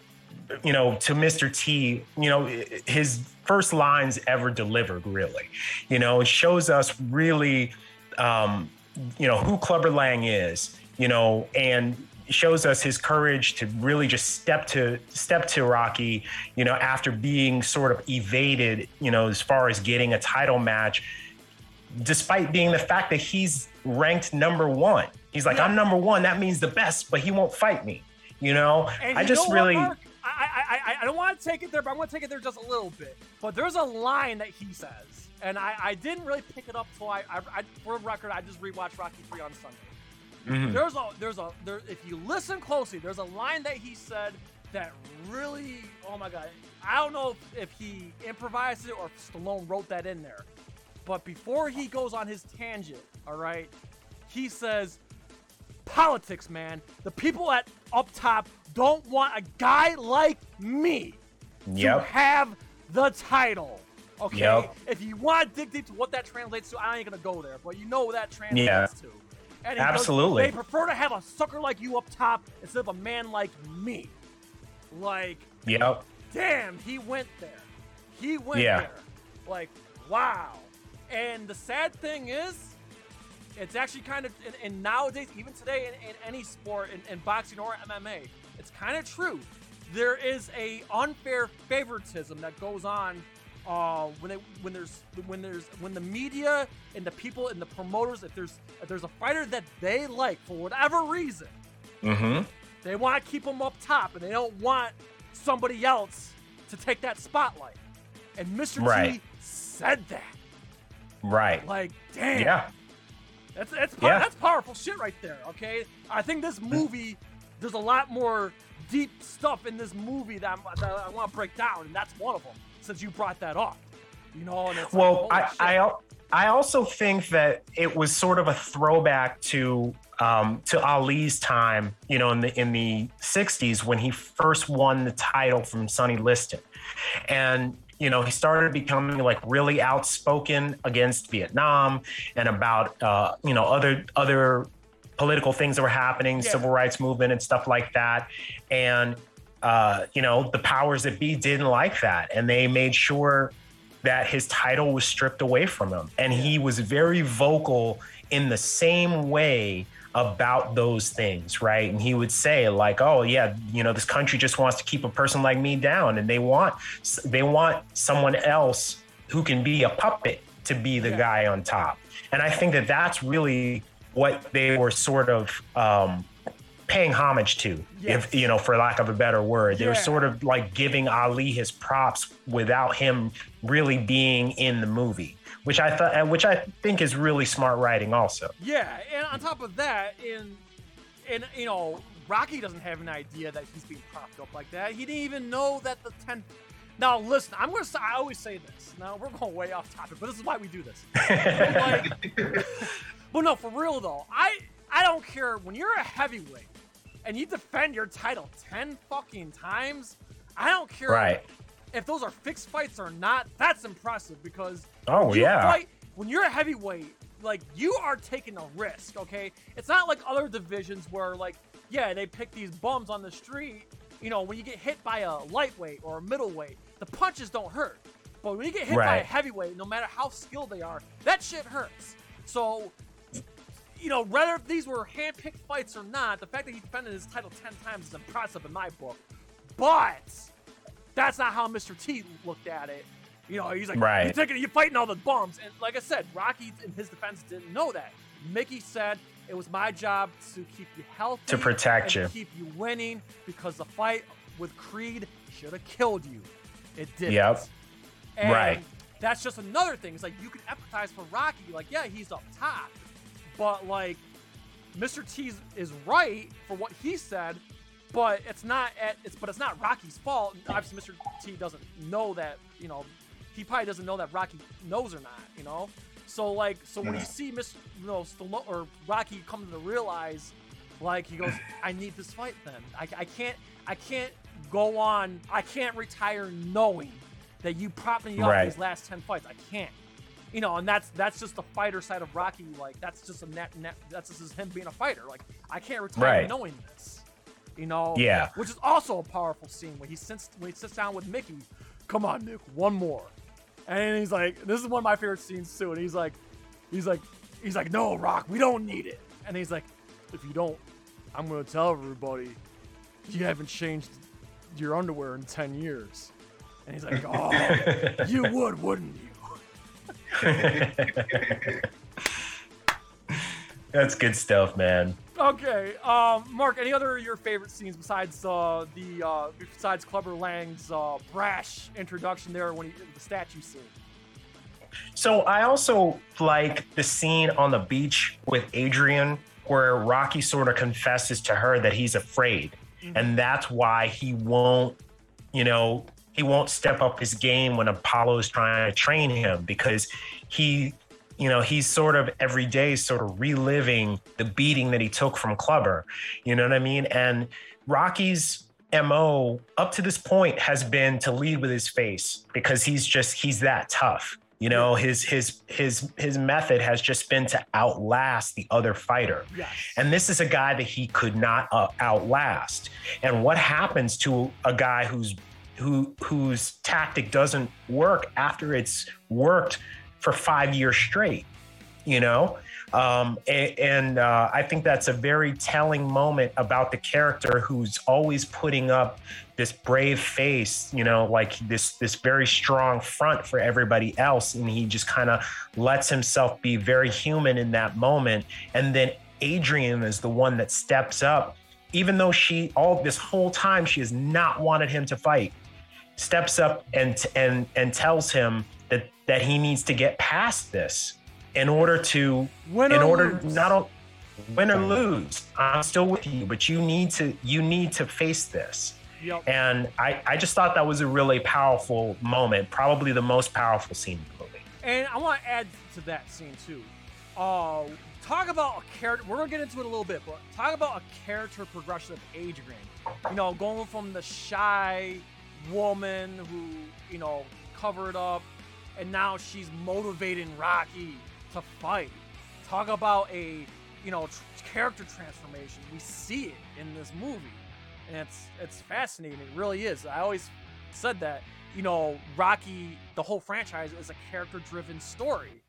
you know, to Mr. T, you know, his first lines ever delivered, really. You know, it shows us really um, you know, who Clubber Lang is, you know, and shows us his courage to really just step to step to Rocky, you know, after being sort of evaded, you know, as far as getting a title match, despite being the fact that he's ranked number one. He's like, I'm number one. That means the best, but he won't fight me. You know, And I you just know really. What, I, I, I, I don't want to take it there, but I'm going to take it there just a little bit. But there's a line that he says, and I, I didn't really pick it up till I, I, I, for the record, I just rewatched Rocky 3 on Sunday. Mhm. There's a, there's a, there, if you listen closely, there's a line that he said that really, oh my God, I don't know if, if he improvised it or if Stallone wrote that in there. But before he goes on his tangent, all right, he says, politics, man. The people at up top don't want a guy like me to have the title. Okay. Yep. If you want to dig deep to what that translates to, I ain't gonna go there, but you know what that translates Yeah. to. And Absolutely. they prefer to have a sucker like you up top instead of a man like me. Like, Yep. damn, he went there. He went Yeah. there. Like, wow. And the sad thing is, it's actually kind of, and, and nowadays, even today in, in any sport, in, in boxing or MMA, it's kind of true. There is a unfair favoritism that goes on uh, when they, when there's when there's when the media and the people and the promoters, if there's if there's a fighter that they like for whatever reason, Mm-hmm. they want to keep them up top and they don't want somebody else to take that spotlight. And Mr. T said that. Right. Like, damn. Yeah. That's that's Yeah. that's powerful shit right there. Okay, I think this movie there's a lot more deep stuff in this movie that, that I want to break down, and that's one of them. Since you brought that up, you know, and it's Well, I. I I also think that it was sort of a throwback to um, to Ali's time, you know, in the in the '60s when he first won the title from Sonny Liston, and you know he started becoming like really outspoken against Vietnam and about uh, you know other other political things that were happening, Yeah. civil rights movement and stuff like that, and uh, you know the powers that be didn't like that, and they made sure that his title was stripped away from him. And he was very vocal in the same way about those things, right? And he would say like, "Oh yeah, you know, this country just wants to keep a person like me down and they want they want someone else who can be a puppet to be the Yeah. guy on top." And I think that that's really what they were sort of um paying homage to, Yes. if you know, for lack of a better word. They were sort of like giving Ali his props without him really being in the movie, which I thought, which I think is really smart writing, also. yeah, and on top of that, in and you know, Rocky doesn't have an idea that he's being propped up like that. He didn't even know that the ten. Now listen, I'm gonna. say- I always say this. Now we're going way off topic, but this is why we do this. But, <laughs> like, <laughs> but no, for real though, I I don't care when you're a heavyweight and you defend your title ten fucking times. I don't care Right. if those are fixed fights or not. That's impressive because Oh yeah. fight when you're a heavyweight. Like you are taking a risk. Okay, it's not like other divisions where like yeah they pick these bums on the street. You know when you get hit by a lightweight or a middleweight, the punches don't hurt. But when you get hit by a heavyweight, no matter how skilled they are, that shit hurts. So you know, whether these were hand-picked fights or not, the fact that he defended his title ten times is impressive in my book. But that's not how Mr. T looked at it. You know, he's like, Right. you're taking, you're fighting all the bums, and like I said, Rocky in his defense didn't know that. Mickey said it was my job to keep you healthy, To protect you. to keep you winning, because the fight with Creed should have killed you. It didn't. Yep. And Right. That's just another thing. It's like you can empathize for Rocky. Like, yeah, he's up top, but like Mr. T is right for what he said, but it's not at it's but it's not Rocky's fault. Obviously, Mr. T doesn't know that. You know, he probably doesn't know that Rocky knows or not. You know, so like so when you see Mr. You know, Stallone or Rocky come to realize, like he goes, <laughs> I need this fight. Then I, I can't I can't go on. I can't retire knowing that you propped me up Right. these last ten fights. I can't. You know, and that's that's just the fighter side of Rocky. Like that's just a net, net that's just him being a fighter. Like I can't retire Right. knowing this. You know. Yeah. Which is also a powerful scene when he sits when he sits down with Mickey. Come on, Mick, one more. And he's like, this is one of my favorite scenes too. And he's like, he's like, he's like, no, Rock, we don't need it. And he's like, if you don't, I'm gonna tell everybody you haven't changed your underwear in ten years. And he's like, <laughs> oh, you would, wouldn't you? <laughs> That's good stuff, man. Okay, um, Mark. Any other of your favorite scenes besides uh, the uh, besides Clubber Lang's uh, brash introduction there when he the statue scene? So I also like the scene on the beach with Adrian where Rocky sort of confesses to her that he's afraid. And that's why he won't, you know, he won't step up his game when Apollo's trying to train him because he, you know, he's sort of every day sort of reliving the beating that he took from Clubber. You know what I mean? And Rocky's MO up to this point has been to lead with his face because he's just he's that tough. You know, his his his his method has just been to outlast the other fighter. Yes. And this is a guy that he could not uh, outlast. And what happens to a guy who's who whose tactic doesn't work after it's worked for 5 years straight? You know? Um, and, and uh, I think that's a very telling moment about the character who's always putting up this brave face, you know, like this this very strong front for everybody else, and he just kind of lets himself be very human in that moment. And then Adrian is the one that steps up, even though she all this whole time she has not wanted him to fight, steps up and and and tells him that that he needs to get past this in order to Win in order lose. not o- win or lose. I'm still with you, but you need to you need to face this. Yep. And I, I just thought that was a really powerful moment, probably the most powerful scene in the movie. And I want to add to that scene too. Uh, talk about a character. We're gonna get into it a little bit, but talk about a character progression of Adrian. You know, going from the shy woman who you know covered up, and now she's motivating Rocky to fight. Talk about a you know tr- character transformation. We see it in this movie, and it's it's fascinating. It really is. I always said that you know Rocky, the whole franchise is a character-driven story,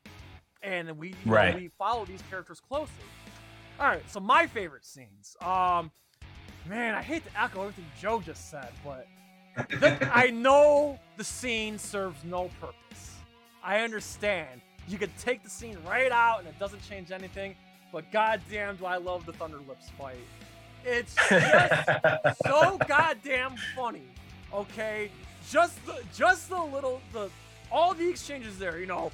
and we you know, we follow these characters closely. All right, so my favorite scenes. Um, man, I hate to echo everything Joe just said, but the- I know the scene serves no purpose. I understand. You could take the scene right out and it doesn't change anything, but goddamn, do I love the Thunder Lips fight. It's just <laughs> so goddamn funny. Okay, just the just the little the all the exchanges there. You know,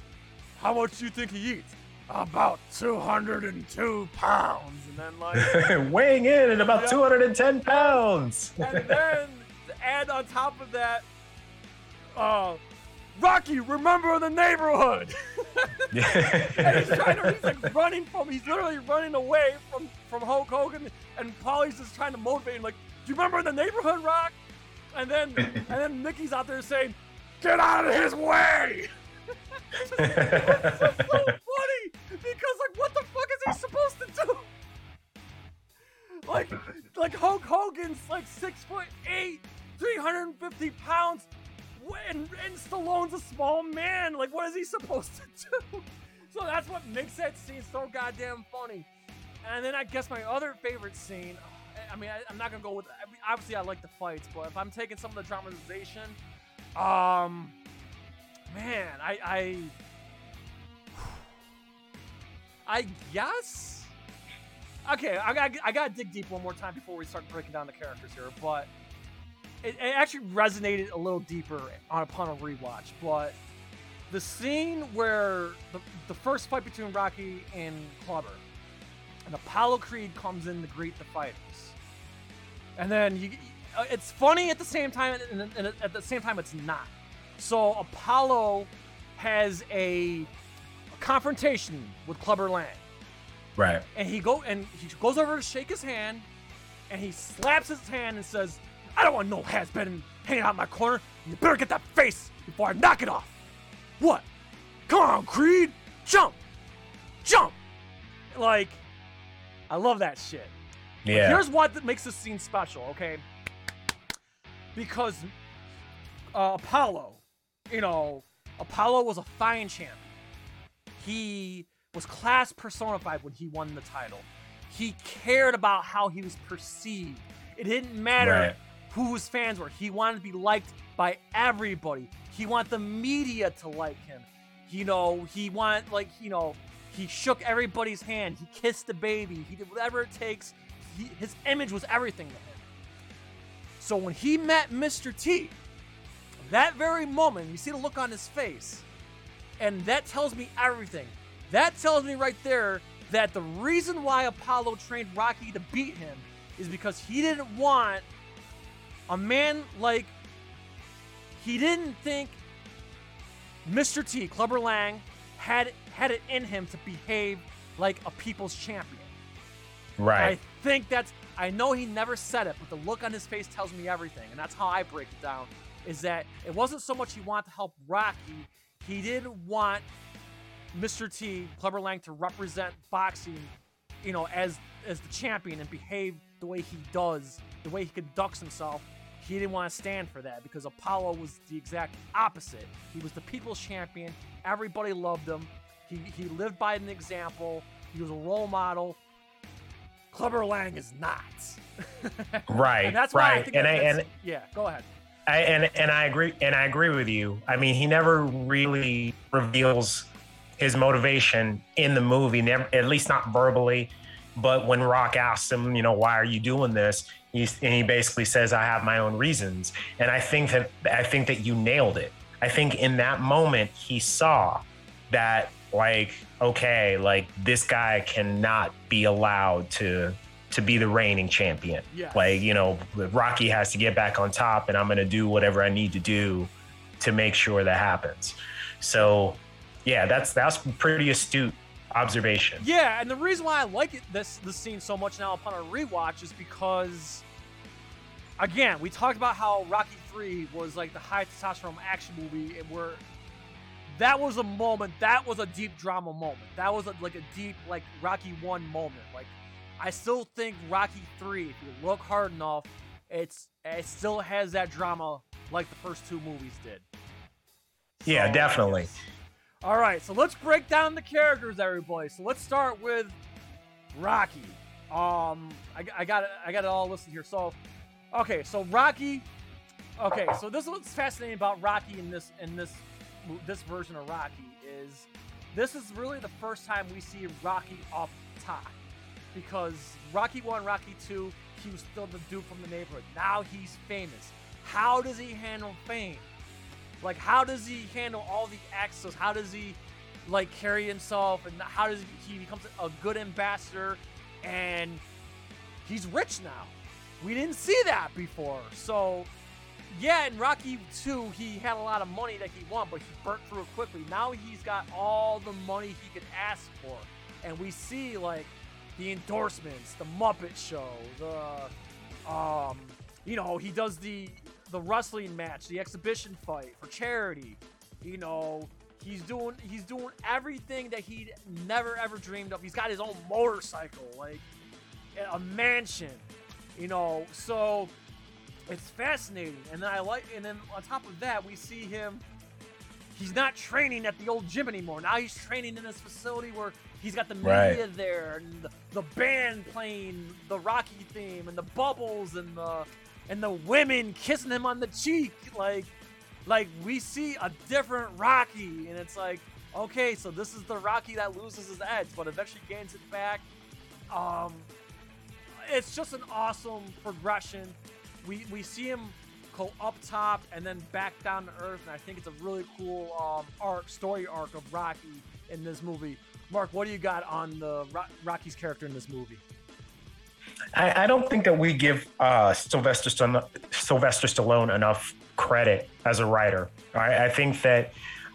how much do you think he eats? About two hundred and two pounds, and then like, <laughs> Weighing in at about Yeah. 210 pounds. and then add on top of that, uh, Rocky, remember the neighborhood. <laughs> and he's trying to, he's like running from, he's literally running away from from Hulk Hogan, and Paulie's just trying to motivate him, like, do you remember the neighborhood, Rock? And then and then Mickey's out there saying, get out of his way. <laughs> it's so funny because like, what the fuck is he supposed to do? Like, like Hulk Hogan's like six foot eight, 350 pounds, and, and Stallone's a small man. Like, what is he supposed to do? <laughs> So that's what makes that scene so goddamn funny. And then I guess my other favorite scene. I- mean, I, I'm not gonna go with. I mean, obviously, I like the fights, but if I'm taking some of the dramatization, um, man, I, I, I guess. Okay, I got I got to dig deep one more time before we start breaking down the characters here, but it, it actually resonated a little deeper on upon a rewatch. But the scene where the, the first fight between Rocky and Clubber, and Apollo Creed comes in to greet the fighters, and then you, uh, it's funny at the same time, and, and at the same time it's not. So Apollo has a, a confrontation with Clubber Lang right. and he go and he goes over to shake his hand, and he slaps his hand and says, "I don't want no has been hanging out in my corner. You better get that face before I knock it off." What? Come on, Creed, jump, jump! Like, I love that shit. Yeah. Here's what that makes this scene special, okay? Because uh, Apollo, you know, Apollo was a fine champion. He was class personified when he won the title. He cared about how he was perceived. It didn't matter Right. Who his fans were. He wanted to be liked by everybody. He wanted the media to like him. You know, he wanted like, you know, he shook everybody's hand. He kissed the baby. He did whatever it takes. He, his image was everything to him. So when he met Mr. T, that very moment, you see the look on his face, and that tells me everything. That tells me right there that the reason why Apollo trained Rocky to beat him is because he didn't want a man like he didn't think Mr. T, Clubber Lang, had had it in him to behave like a people's champion. right. I think that's. I know he never said it, but the look on his face tells me everything, and that's how I break it down. Is that it wasn't so much he wanted to help Rocky, he didn't want Mr. T, Clubber Lang, to represent boxing, you know, as as the champion and behave the way he does, the way he conducts himself. He didn't want to stand for that because Apollo was the exact opposite. He was the people's champion. Everybody loved him. He, he lived by an example. He was a role model. Clubber Lang is not. <laughs> right. and that's why right. I think and I, and yeah, go ahead. I, and and I agree and I agree with you. I mean, he never really reveals his motivation in the movie, never, at least not verbally. But when Rock asks him, you know, why are you doing this? And he basically says, "I have my own reasons." And I think that I think that you nailed it. I think in that moment he saw that, like, okay, like this guy cannot be allowed to to be the reigning champion. Yes. Like, you know, Rocky has to get back on top, and I'm going to do whatever I need to do to make sure that happens. So, yeah, that's that's pretty astute observation. Yeah, and the reason why I like it, this this scene so much now upon a rewatch is because, again, we talked about how Rocky Three was like the high testosterone action movie, and where that was a moment, that was a deep drama moment. That was a, like a deep like Rocky One moment. Like, I still think Rocky Three, if you look hard enough, it's it still has that drama like the first two movies did. Yeah, definitely. All right, so let's break down the characters, everybody. So let's start with Rocky. Um, I, I got it. I got it all listed here. So, okay, so Rocky. Okay, so this is what's fascinating about Rocky in this in this this version of Rocky is this is really the first time we see Rocky up top because Rocky one, Rocky two, he was still the dude from the neighborhood. Now he's famous. How does he handle fame? Like, how does he handle all the access? How does he, like, carry himself? And how does he, he becomes a good ambassador? And he's rich now. We didn't see that before. So, yeah, in Rocky 2, he had a lot of money that he won, but he burnt through it quickly. Now he's got all the money he could ask for. And we see, like, the endorsements, the Muppet Show, the, um, you know, he does the the wrestling match, the exhibition fight for charity. You know, he's doing he's doing everything that he'd never ever dreamed of. He's got his own motorcycle, like a mansion. You know, so it's fascinating. And then I like, and then on top of that, we see him. He's not training at the old gym anymore. Now he's training in this facility where he's got the media Right. there and the, the band playing the Rocky theme and the bubbles and the and the women kissing him on the cheek. Like, like we see a different Rocky, and it's like, okay, so this is the Rocky that loses his edge, but eventually gains it back. Um, it's just an awesome progression. We we see him go up top and then back down to earth, and I think it's a really cool um, arc, story arc of Rocky in this movie. Mark, what do you got on the Ro- Rocky's character in this movie? I, I don't think that we give uh, Sylvester Sylvester Stallone enough credit as a writer. I, I think that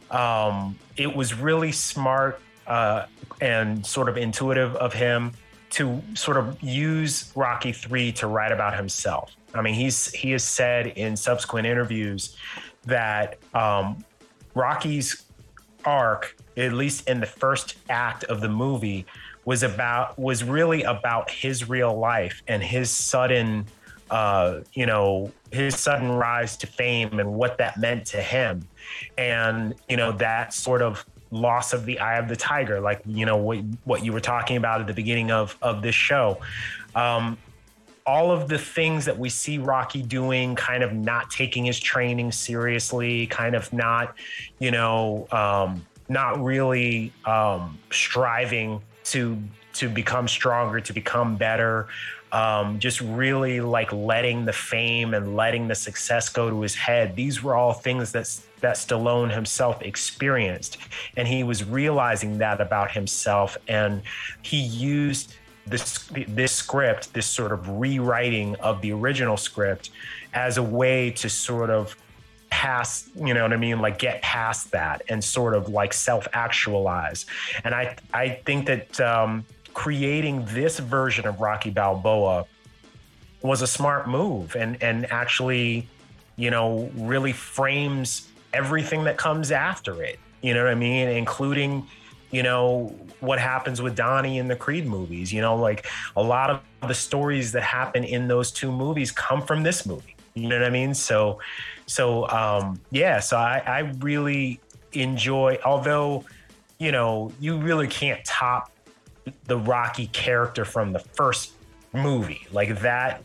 um, it was really smart uh, and sort of intuitive of him to sort of use Rocky Three to write about himself. I mean, he's he has said in subsequent interviews that um, Rocky's arc, at least in the first act of the movie, was about was really about his real life and his sudden uh, you know his sudden rise to fame and what that meant to him and you know that sort of loss of the eye of the tiger like you know what, what you were talking about at the beginning of of this show um, all of the things that we see Rocky doing, kind of not taking his training seriously, kind of not, you know, um, not really um, striving to to become stronger, to become better. Um, just really like letting the fame and letting the success go to his head. These were all things that that Stallone himself experienced, and he was realizing that about himself, and he used this this script, this sort of rewriting of the original script, as a way to sort of pass, you know what I mean, like get past that and sort of like self actualize. And I I think that um, creating this version of Rocky Balboa was a smart move and and actually, you know, really frames everything that comes after it. You know what I mean, including you know what happens with Donnie in the Creed movies. You know, like a lot of the stories that happen in those two movies come from this movie. You know what I mean? So, so um, yeah. So I, I really enjoy. Although, you know, you really can't top the Rocky character from the first movie. Like that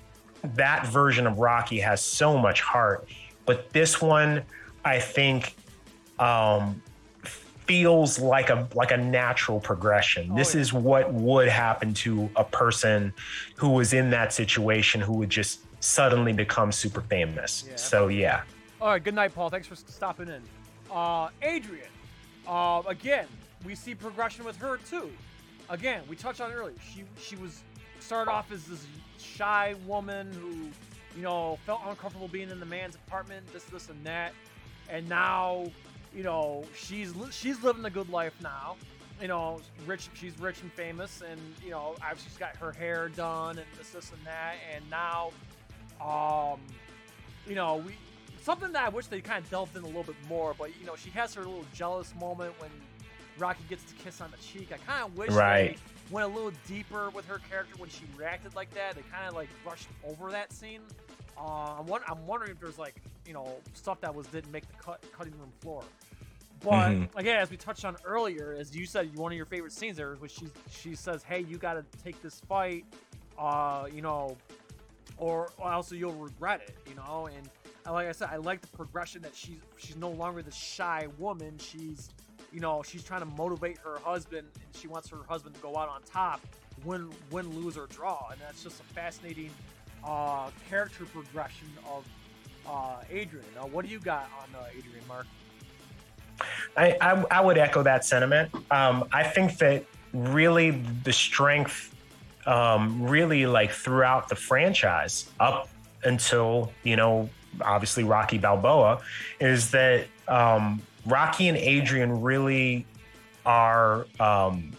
that version of Rocky has so much heart, but this one I think um feels like a like a natural progression. Oh, this yeah. is what would happen to a person who was in that situation who would just suddenly become super famous. Yeah. So yeah. All right, good night, Paul. Thanks for stopping in. Uh, Adrian, uh, again, we see progression with her too. Again, we touched on earlier. She she was started off as this shy woman who, you know, felt uncomfortable being in the man's apartment, this, this, and that, and now, you know, she's she's living a good life now. You know, rich. She's rich and famous, and you know, obviously she's got her hair done and this, this, and that, and now, um, you know, we something that I wish they kind of delved in a little bit more. But you know, she has her little jealous moment when Rocky gets to kiss on the cheek. I kind of wish Right. they went a little deeper with her character when she reacted like that. They kind of like rushed over that scene. Uh, I'm, I'm wondering if there's like you know stuff that was didn't make the cut cutting room floor. But Mhm. again, as we touched on earlier, as you said, one of your favorite scenes there was she she says, "Hey, you got to take this fight." Uh, you know, or, or else you'll regret it, you know. And like I said, I like the progression that she's she's no longer the shy woman. She's you know she's trying to motivate her husband, and she wants her husband to go out on top, win win lose or draw, and that's just a fascinating uh, character progression of uh, Adrian. Now, what do you got on uh, Adrian, Mark? I, I, I would echo that sentiment. Um, I think that really the strength, um, really like throughout the franchise up until, you know, obviously Rocky Balboa, is that um, Rocky and Adrian really are. Um,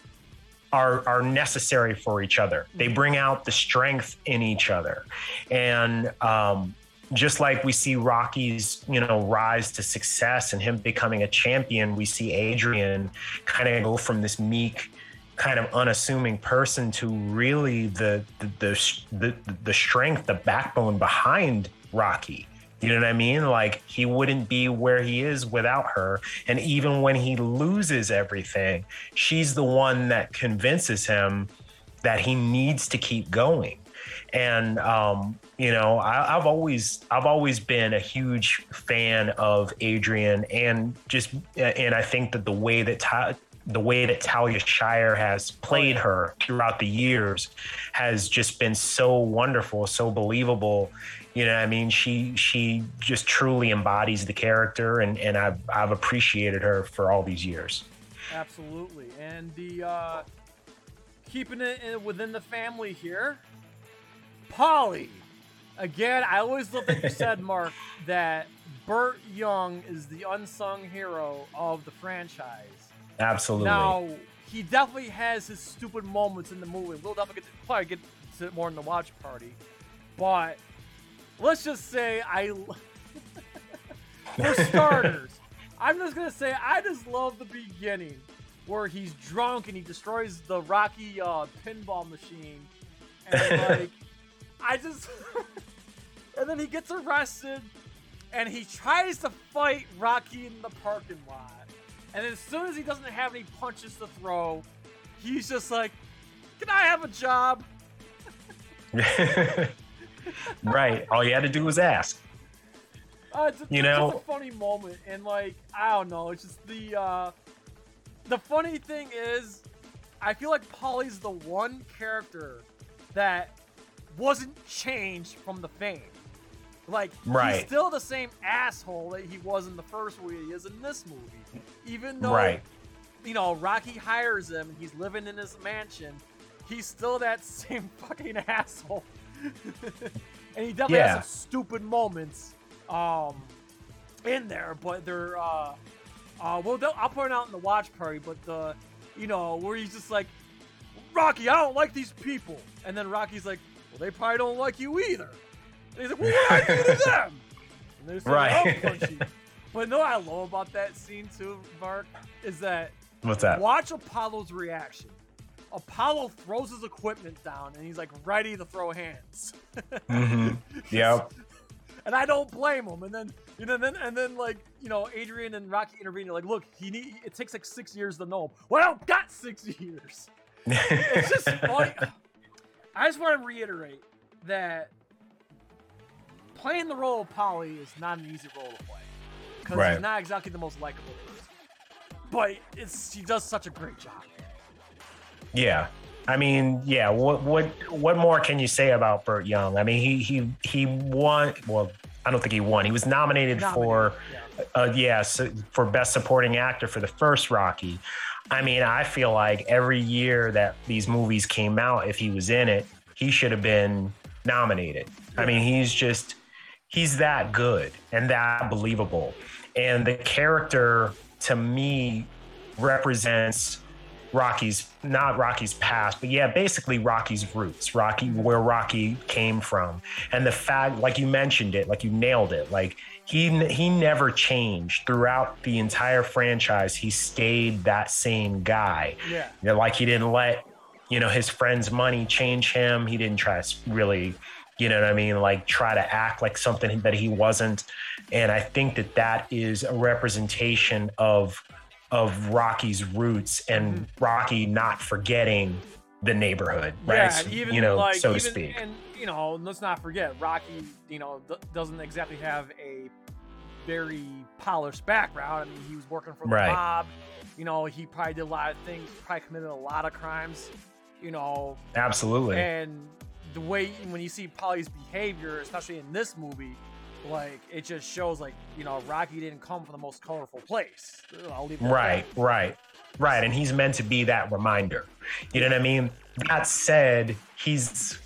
are, are necessary for each other. They bring out the strength in each other. And um, just like we see Rocky's, you know, rise to success and him becoming a champion, we see Adrian kind of go from this meek, kind of unassuming person to really the the the the, the strength, the backbone behind Rocky. You know what I mean? Like he wouldn't be where he is without her. And even when he loses everything, she's the one that convinces him that he needs to keep going and um, you know I, i've always i've always been a huge fan of adrian and just and i think that the way that Ta- the way that talia shire has played her throughout the years has just been so wonderful so believable you know what i mean she she just truly embodies the character and and i've i've appreciated her for all these years Absolutely, and the uh, keeping it within the family here, Paulie. Again, I always love that you <laughs> said, Mark, that Burt Young is the unsung hero of the franchise. absolutely Now, he definitely has his stupid moments in the movie. We'll definitely get to, probably get to it more in the watch party. But let's just say I, <laughs> for starters, I'm just gonna say I just love the beginning where he's drunk and he destroys the Rocky uh, pinball machine, and like <laughs> I just, <laughs> and then he gets arrested, and he tries to fight Rocky in the parking lot. And as soon as he doesn't have any punches to throw, he's just like, "Can I have a job?" Right all you had to do was ask Uh, it's, You know- just a funny moment, and like I don't know, it's just the uh, the funny thing is, I feel like Paulie's the one character that wasn't changed from the fame. Like Right. he's still the same asshole that he was in the first movie. He is in this movie, even though Right. you know Rocky hires him. and He's living in his mansion. He's still that <laughs> same fucking asshole. <laughs> and he definitely Yeah. has some stupid moments um in there, but they're uh uh well I'll point out in the watch party, but the you know where he's just like Rocky, I don't like these people, and then Rocky's like, well they probably don't like you either. And he's like, well, what did I do to them? And they say, Right. <laughs> Punch you. But no, I love about that scene too, Mark, is that what's that Watch Apollo's reaction. Apollo throws his equipment down and he's like ready to throw hands. <laughs> hmm yep And I don't blame him. And then you know, and then and then like you know, Adrian and Rocky intervene. Like, look, he need. It takes like six years to know him. Well, I don't got six years. <laughs> it's just funny. I just want to reiterate that playing the role of Paulie is not an easy role to play because Right. he's not exactly the most likable person. But it's he does such a great job. Yeah. I mean, yeah. What what what more can you say about Burt Young? I mean, he he he won. Well, I don't think he won. He was nominated, for Nominated, uh, yeah so for best supporting actor for the first Rocky. I mean, I feel like every year that these movies came out, if he was in it, he should have been nominated. I mean, he's just he's that good and that believable. And the character to me represents Rocky's not Rocky's past, but yeah, basically Rocky's roots, Rocky where Rocky came from, and the fact, like you mentioned it, like you nailed it, like he he never changed throughout the entire franchise. He stayed that same guy. Yeah. You know, like he didn't let you know his friends' money change him. He didn't try to really, you know what I mean, like try to act like something that he wasn't. And I think that that is a representation of of Rocky's roots and mm-hmm. Rocky not forgetting the neighborhood, right? Yeah, So, even you know, like, so to speak. And you know, let's not forget, Rocky. You know, d- doesn't exactly have a very polished background. I mean, he was working for the Right. mob. You know, he probably did a lot of things. Probably committed a lot of crimes. You know, Absolutely. and the way when you see Paulie's behavior, especially in this movie, like it just shows like you know Rocky didn't come from the most colorful place. I'll leave Right, that. right, right. And he's meant to be that reminder. You know what I mean? That said, he's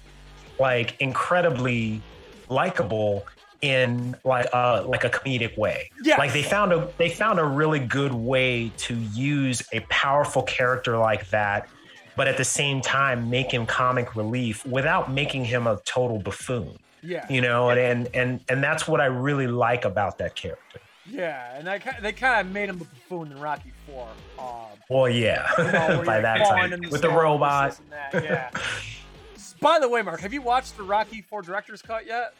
like incredibly likable in like a like a comedic way. Yes. Like they found a they found a really good way to use a powerful character like that, but at the same time make him comic relief without making him a total buffoon. Yeah, You know, and and and and that's what I really like about that character. yeah, and they they kind of made him a buffoon in Rocky Four. Um, Well, yeah, you know, <laughs> by that time with the robot. this and that, Yeah. By the way, Mark, have you watched the Rocky Four director's cut yet?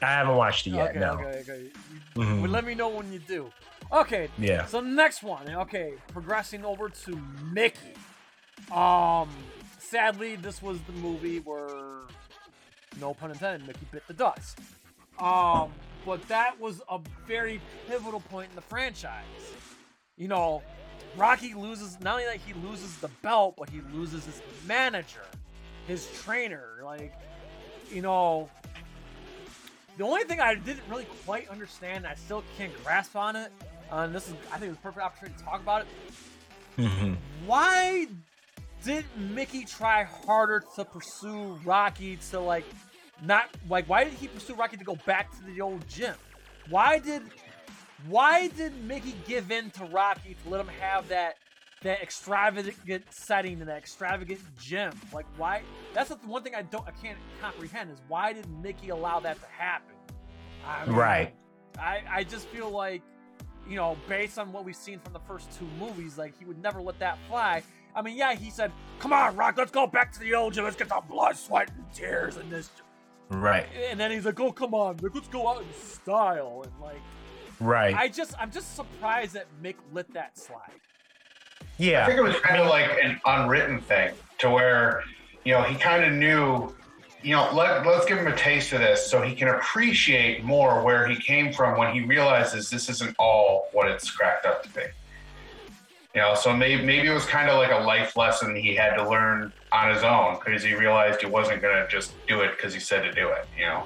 I haven't watched it yet. okay, no. okay, okay. Mhm. Well, let me know when you do. Okay. Yeah. So next one. Okay, progressing over to Mickey. Um, sadly, this was the movie where, no pun intended, Mickey bit the dust. Um, but that was a very pivotal point in the franchise. You know, Rocky loses not only that he loses the belt, but he loses his manager, his trainer. Like, you know, the only thing I didn't really quite understand, I still can't grasp on it, uh, and this is, I think, a perfect opportunity to talk about it. Mhm. Why did Mickey try harder to pursue Rocky to like not like why did he pursue Rocky to go back to the old gym? Why did why did Mickey give in to Rocky to let him have that that extravagant setting and that extravagant gym? Like why that's the one thing I don't I can't comprehend is why did Mickey allow that to happen? I mean, Right. I, I just feel like, you know, based on what we've seen from the first two movies, like he would never let that fly. I mean, yeah, he said, "Come on, Rock, let's go back to the old gym. Let's get the blood, sweat, and tears in this." Right. And then he's like, "Oh, come on, like, let's go out in style." And like, Right. I just, I'm just surprised that Mick let that slide. Yeah, I think it was kind of like an unwritten thing to where, you know, he kind of knew, you know, let, let's give him a taste of this so he can appreciate more where he came from when he realizes this isn't all what it's cracked up to be. You know, so maybe, maybe it was kind of like a life lesson he had to learn on his own because he realized he wasn't going to just do it because he said to do it, you know?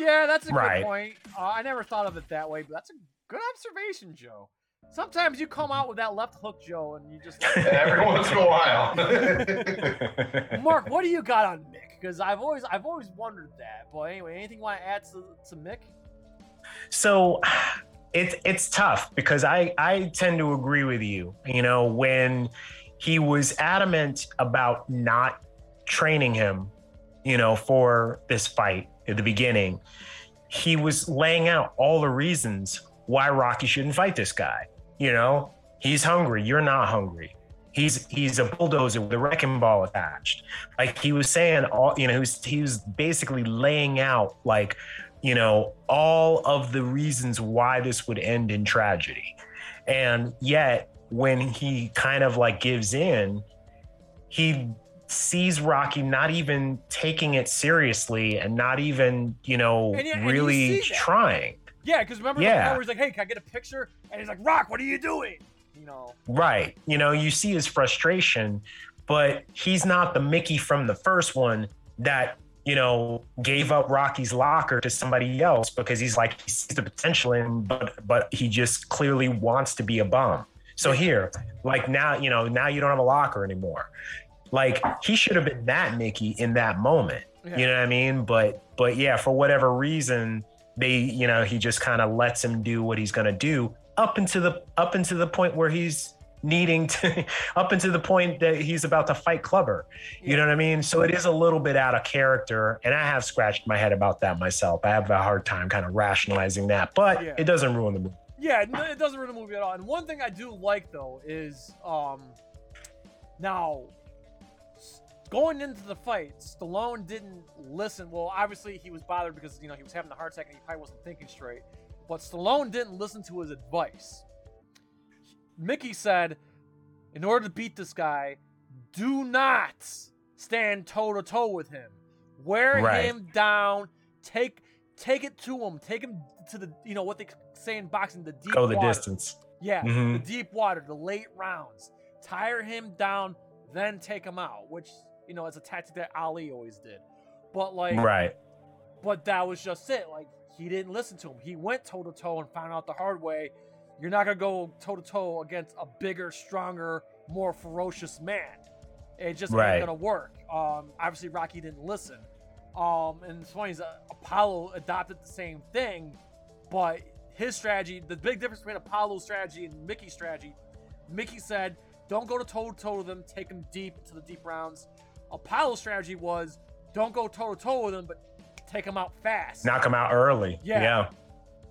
Yeah, that's a Right. good point. Uh, I never thought of it that way, but that's a good observation, Joe. Sometimes you come out with that left hook, Joe, and you just. <laughs> Every once in a while. <laughs> Mark, what do you got on Mick? Because I've always, I've always wondered that. But anyway, anything you want to add to, to Mick? so it's it's tough because I I tend to agree with you. You know, when he was adamant about not training him, you know, for this fight at the beginning, he was laying out all the reasons why Rocky shouldn't fight this guy. You know, he's hungry, you're not hungry. He's he's a bulldozer with a wrecking ball attached. Like he was saying all you know, he was he was basically laying out like you know, all of the reasons why this would end in tragedy. And yet, when he kind of like gives in, he sees Rocky not even taking it seriously and not even, you know, And yeah, and really trying. Yeah, because remember the Yeah. where he's like, "Hey, can I get a picture?" And he's like, "Rock, what are you doing?" You know. Right. You know, you see his frustration, but he's not the Mickey from the first one that, you know, gave up Rocky's locker to somebody else because he's like he sees the potential in, but but he just clearly wants to be a bum. So here, like now, you know, now you don't have a locker anymore. Like he should have been that Mickey in that moment. Yeah. You know what I mean? But but yeah, for whatever reason, they you know he just kind of lets him do what he's gonna do up into the up into the point where he's needing to <laughs> up into the point that he's about to fight Clubber. You know what I mean? So it is a little bit out of character, and I have scratched my head about that myself. I have a hard time kind of rationalizing that, but Yeah. it doesn't ruin the movie. Yeah, it doesn't ruin the movie at all. And one thing I do like though is um now going into the fight, Stallone didn't listen. Well, obviously he was bothered because you know he was having a heart attack and he probably wasn't thinking straight. But Stallone didn't listen to his advice. Mickey said, in order to beat this guy, do not stand toe to toe with him. Wear Right. him down. Take take it to him. Take him to the you know what they say in boxing the deep Go the water. distance. Yeah, Mhm. the deep water, the late rounds. Tire him down, then take him out, which you know is a tactic that Ali always did. But like, Right. but that was just it. Like he didn't listen to him. He went toe to toe and found out the hard way. You're not gonna go toe to toe against a bigger, stronger, more ferocious man. It just Right. ain't gonna work. Um, obviously Rocky didn't listen. Um, and it's funny uh, Apollo adopted the same thing, but his strategy, the big difference between Apollo's strategy and Mickey's strategy, Mickey said, "Don't go to toe to toe with them. Take them deep to the deep rounds." Apollo's strategy was, "Don't go toe to toe with them, but take them out fast." Knock him out early. Yeah. yeah.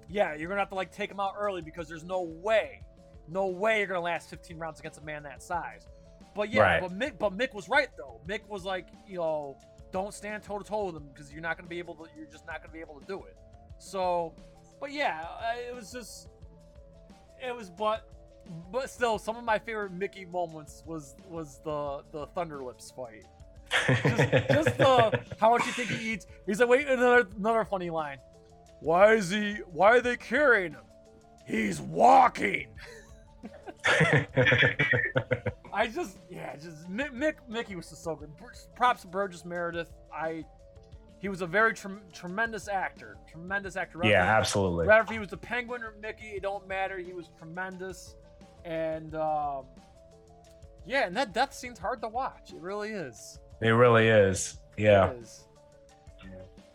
Yeah, you're gonna have to like take him out early because there's no way, no way you're gonna last 15 rounds against a man that size. But yeah, Right. but Mick, but Mick was right though. Mick was like, you know, don't stand toe to toe with him because you're not gonna be able to. You're just not gonna be able to do it. So, but yeah, it was just, it was, but, but still, some of my favorite Mickey moments was was the the Thunder Lips fight. Just, just the <laughs> how much you think he eats. He's like, wait, another another funny line. Why is he? Why are they carrying him? He's walking. <laughs> I just, yeah, just Mick, Mick Mickey was just so good. Props to Burgess Meredith. I, he was a very trem- tremendous actor. Tremendous actor. yeah, absolutely. Rather if he was the Penguin or Mickey, it don't matter. He was tremendous, and um, yeah, and that death scene's hard to watch. It really is. It really is. Yeah. It is.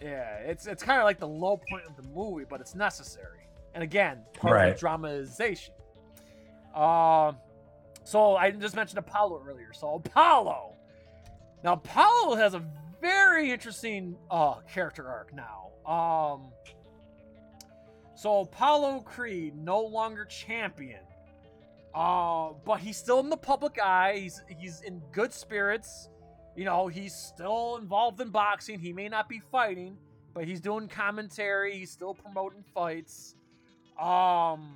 Yeah, it's it's kind of like the low point of the movie, but it's necessary. And again, part Right. of the dramatization. Um, so I just mentioned Apollo earlier. So Apollo. Now Apollo has a very interesting uh character arc now. Um. So Apollo Creed no longer champion. Uh, but he's still in the public eye. He's he's in good spirits. You know, he's still involved in boxing. He may not be fighting, but he's doing commentary. He's still promoting fights. Um,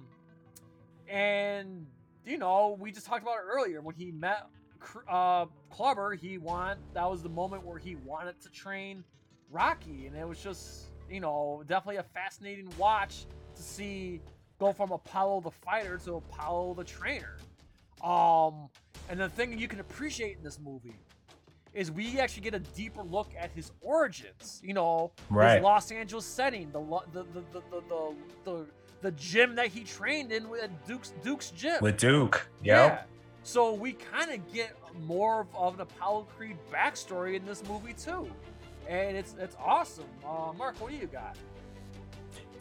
and you know, we just talked about it earlier when he met uh, Clubber. He want that was the moment where he wanted to train Rocky, and it was just you know definitely a fascinating watch to see go from Apollo the fighter to Apollo the trainer. Um, and the thing you can appreciate in this movie is we actually get a deeper look at his origins. You know, Right. his Los Angeles setting, the the the the the, the, the, gym that he trained in with Duke's Duke's gym. With Duke. Yeah. So we kind of get more of, of an Apollo Creed backstory in this movie too, and it's it's awesome. Uh, Mark, what do you got?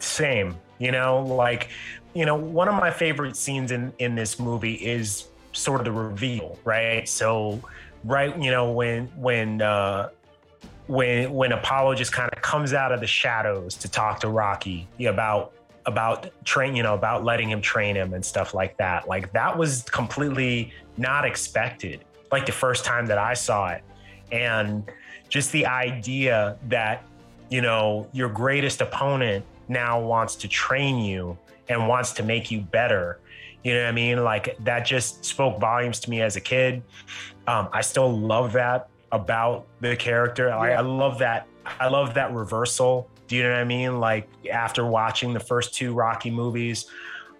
Same. You know, like, you know, one of my favorite scenes in in this movie is sort of the reveal, right? So, right, you know, when when uh when when Apollo just kind of comes out of the shadows to talk to Rocky about about train, you know, about letting him train him and stuff like that. Like that was completely not expected. Like the first time that I saw it. And just the idea that, you know, your greatest opponent now wants to train you and wants to make you better. You know what I mean? Like that just spoke volumes to me as a kid. Um, I still love that about the character. I, Yeah. I love that. I love that reversal. Do you know what I mean? Like after watching the first two Rocky movies,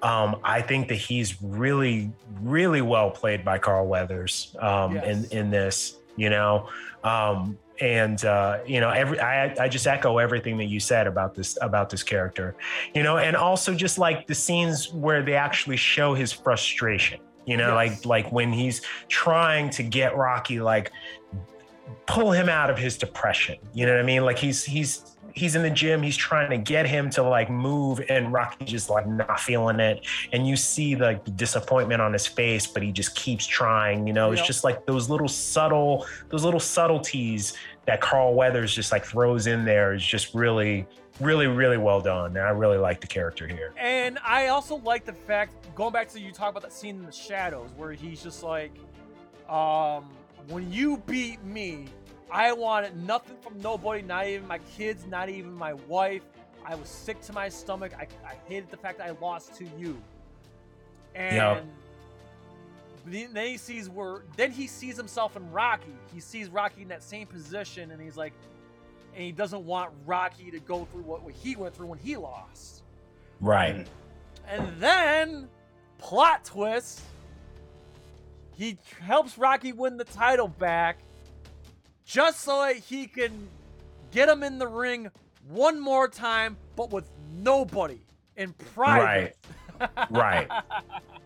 um, I think that he's really, really well played by Carl Weathers um, Yes. in in this. You know, um, and uh, you know, every I, I just echo everything that you said about this about this character. You know, and also just like the scenes where they actually show his frustration. You know, Yes. like like when he's trying to get Rocky like pull him out of his depression. You know what I mean? Like he's he's he's in the gym, he's trying to get him to like move and Rocky just like not feeling it. And you see the disappointment on his face, but he just keeps trying, you know. It's just like those little subtle those little subtleties that Carl Weathers just like throws in there is just really really really well done. And I really like the character here. And I also like the fact, going back to you talk about that scene in the shadows, where he's just like, um, when you beat me, I wanted nothing from nobody, not even my kids, not even my wife. I was sick to my stomach. I, I hated the fact that I lost to you. And Yep. then he sees where then he sees himself in Rocky. He sees Rocky in that same position, and he's like, and he doesn't want Rocky to go through what, what he went through when he lost. Right. And then, plot twist, he helps Rocky win the title back just so that he can get him in the ring one more time, but with nobody in private. Right. right.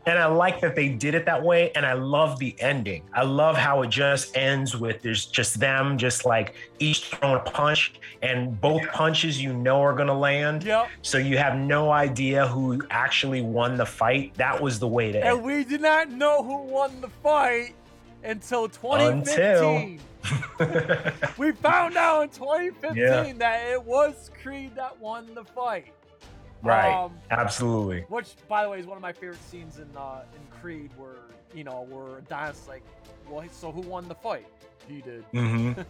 And I like that they did it that way. And I love the ending. I love how it just ends with there's just them, just like each throwing a punch, and both punches you know are going to land. Yep. So you have no idea who actually won the fight. That was the way to And end. And we did not know who won the fight until 2015. <laughs> we found out in 2015 Yeah. that it was Creed that won the fight. right. Um, Absolutely. Which, by the way, is one of my favorite scenes in uh, in Creed, where you know, where Adonis like, "Well, so who won the fight? He did." Mm-hmm.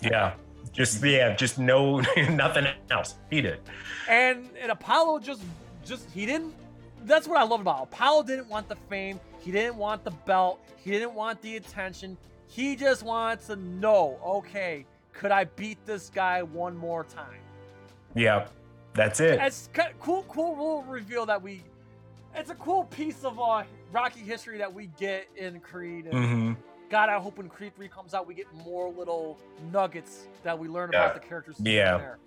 <laughs> Yeah. Just, yeah, just no, <laughs> nothing else. He did. and and Apollo just just he didn't. That's what I love about. Apollo. Didn't want the fame. He didn't want the belt. He didn't want the attention. He just wants to know, okay, could I beat this guy one more time? Yep. That's it. It's cool, cool little reveal that we. It's a cool piece of uh, Rocky history that we get in Creed. And hmm God, I hope when Creed 3 comes out, we get more little nuggets that we learn Yeah. about the characters. Yeah. There.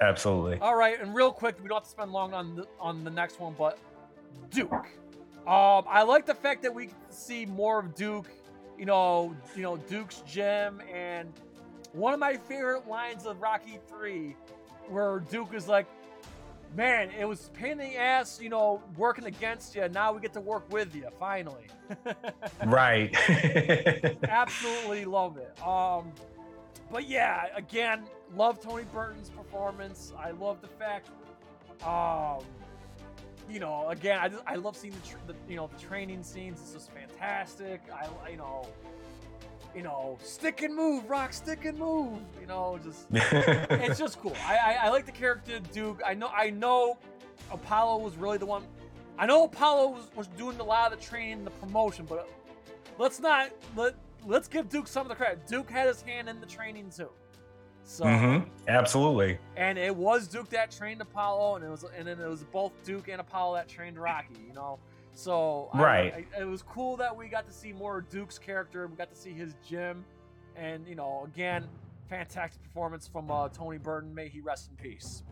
Absolutely. All right, and real quick, we don't have to spend long on the, on the next one, but Duke. Um, I like the fact that we see more of Duke. You know, you know Duke's gym, and one of my favorite lines of Rocky 3, where Duke is like, "Man, it was pain in the ass, you know, working against you. Now we get to work with you, finally." <laughs> Right. <laughs> absolutely love it. Um, but yeah, again, love Tony Burton's performance. I love the fact, um, you know, again, I, just, I love seeing the, tr- the you know the training scenes. It's just fantastic. I you know, you know, stick and move, rock, stick and move. You know, just <laughs> it's just cool. I, I I like the character Duke. I know I know Apollo was really the one. I know Apollo was, was doing a lot of the training, and the promotion, but let's not let let's give Duke some of the credit. Duke had his hand in the training too. So mm-hmm. Absolutely. and it was Duke that trained Apollo, and it was and then it was both Duke and Apollo that trained Rocky. You know, so Right. I, it was cool that we got to see more of Duke's character. We got to see his gym, and you know, again, fantastic performance from uh, Tony Burton. May he rest in peace.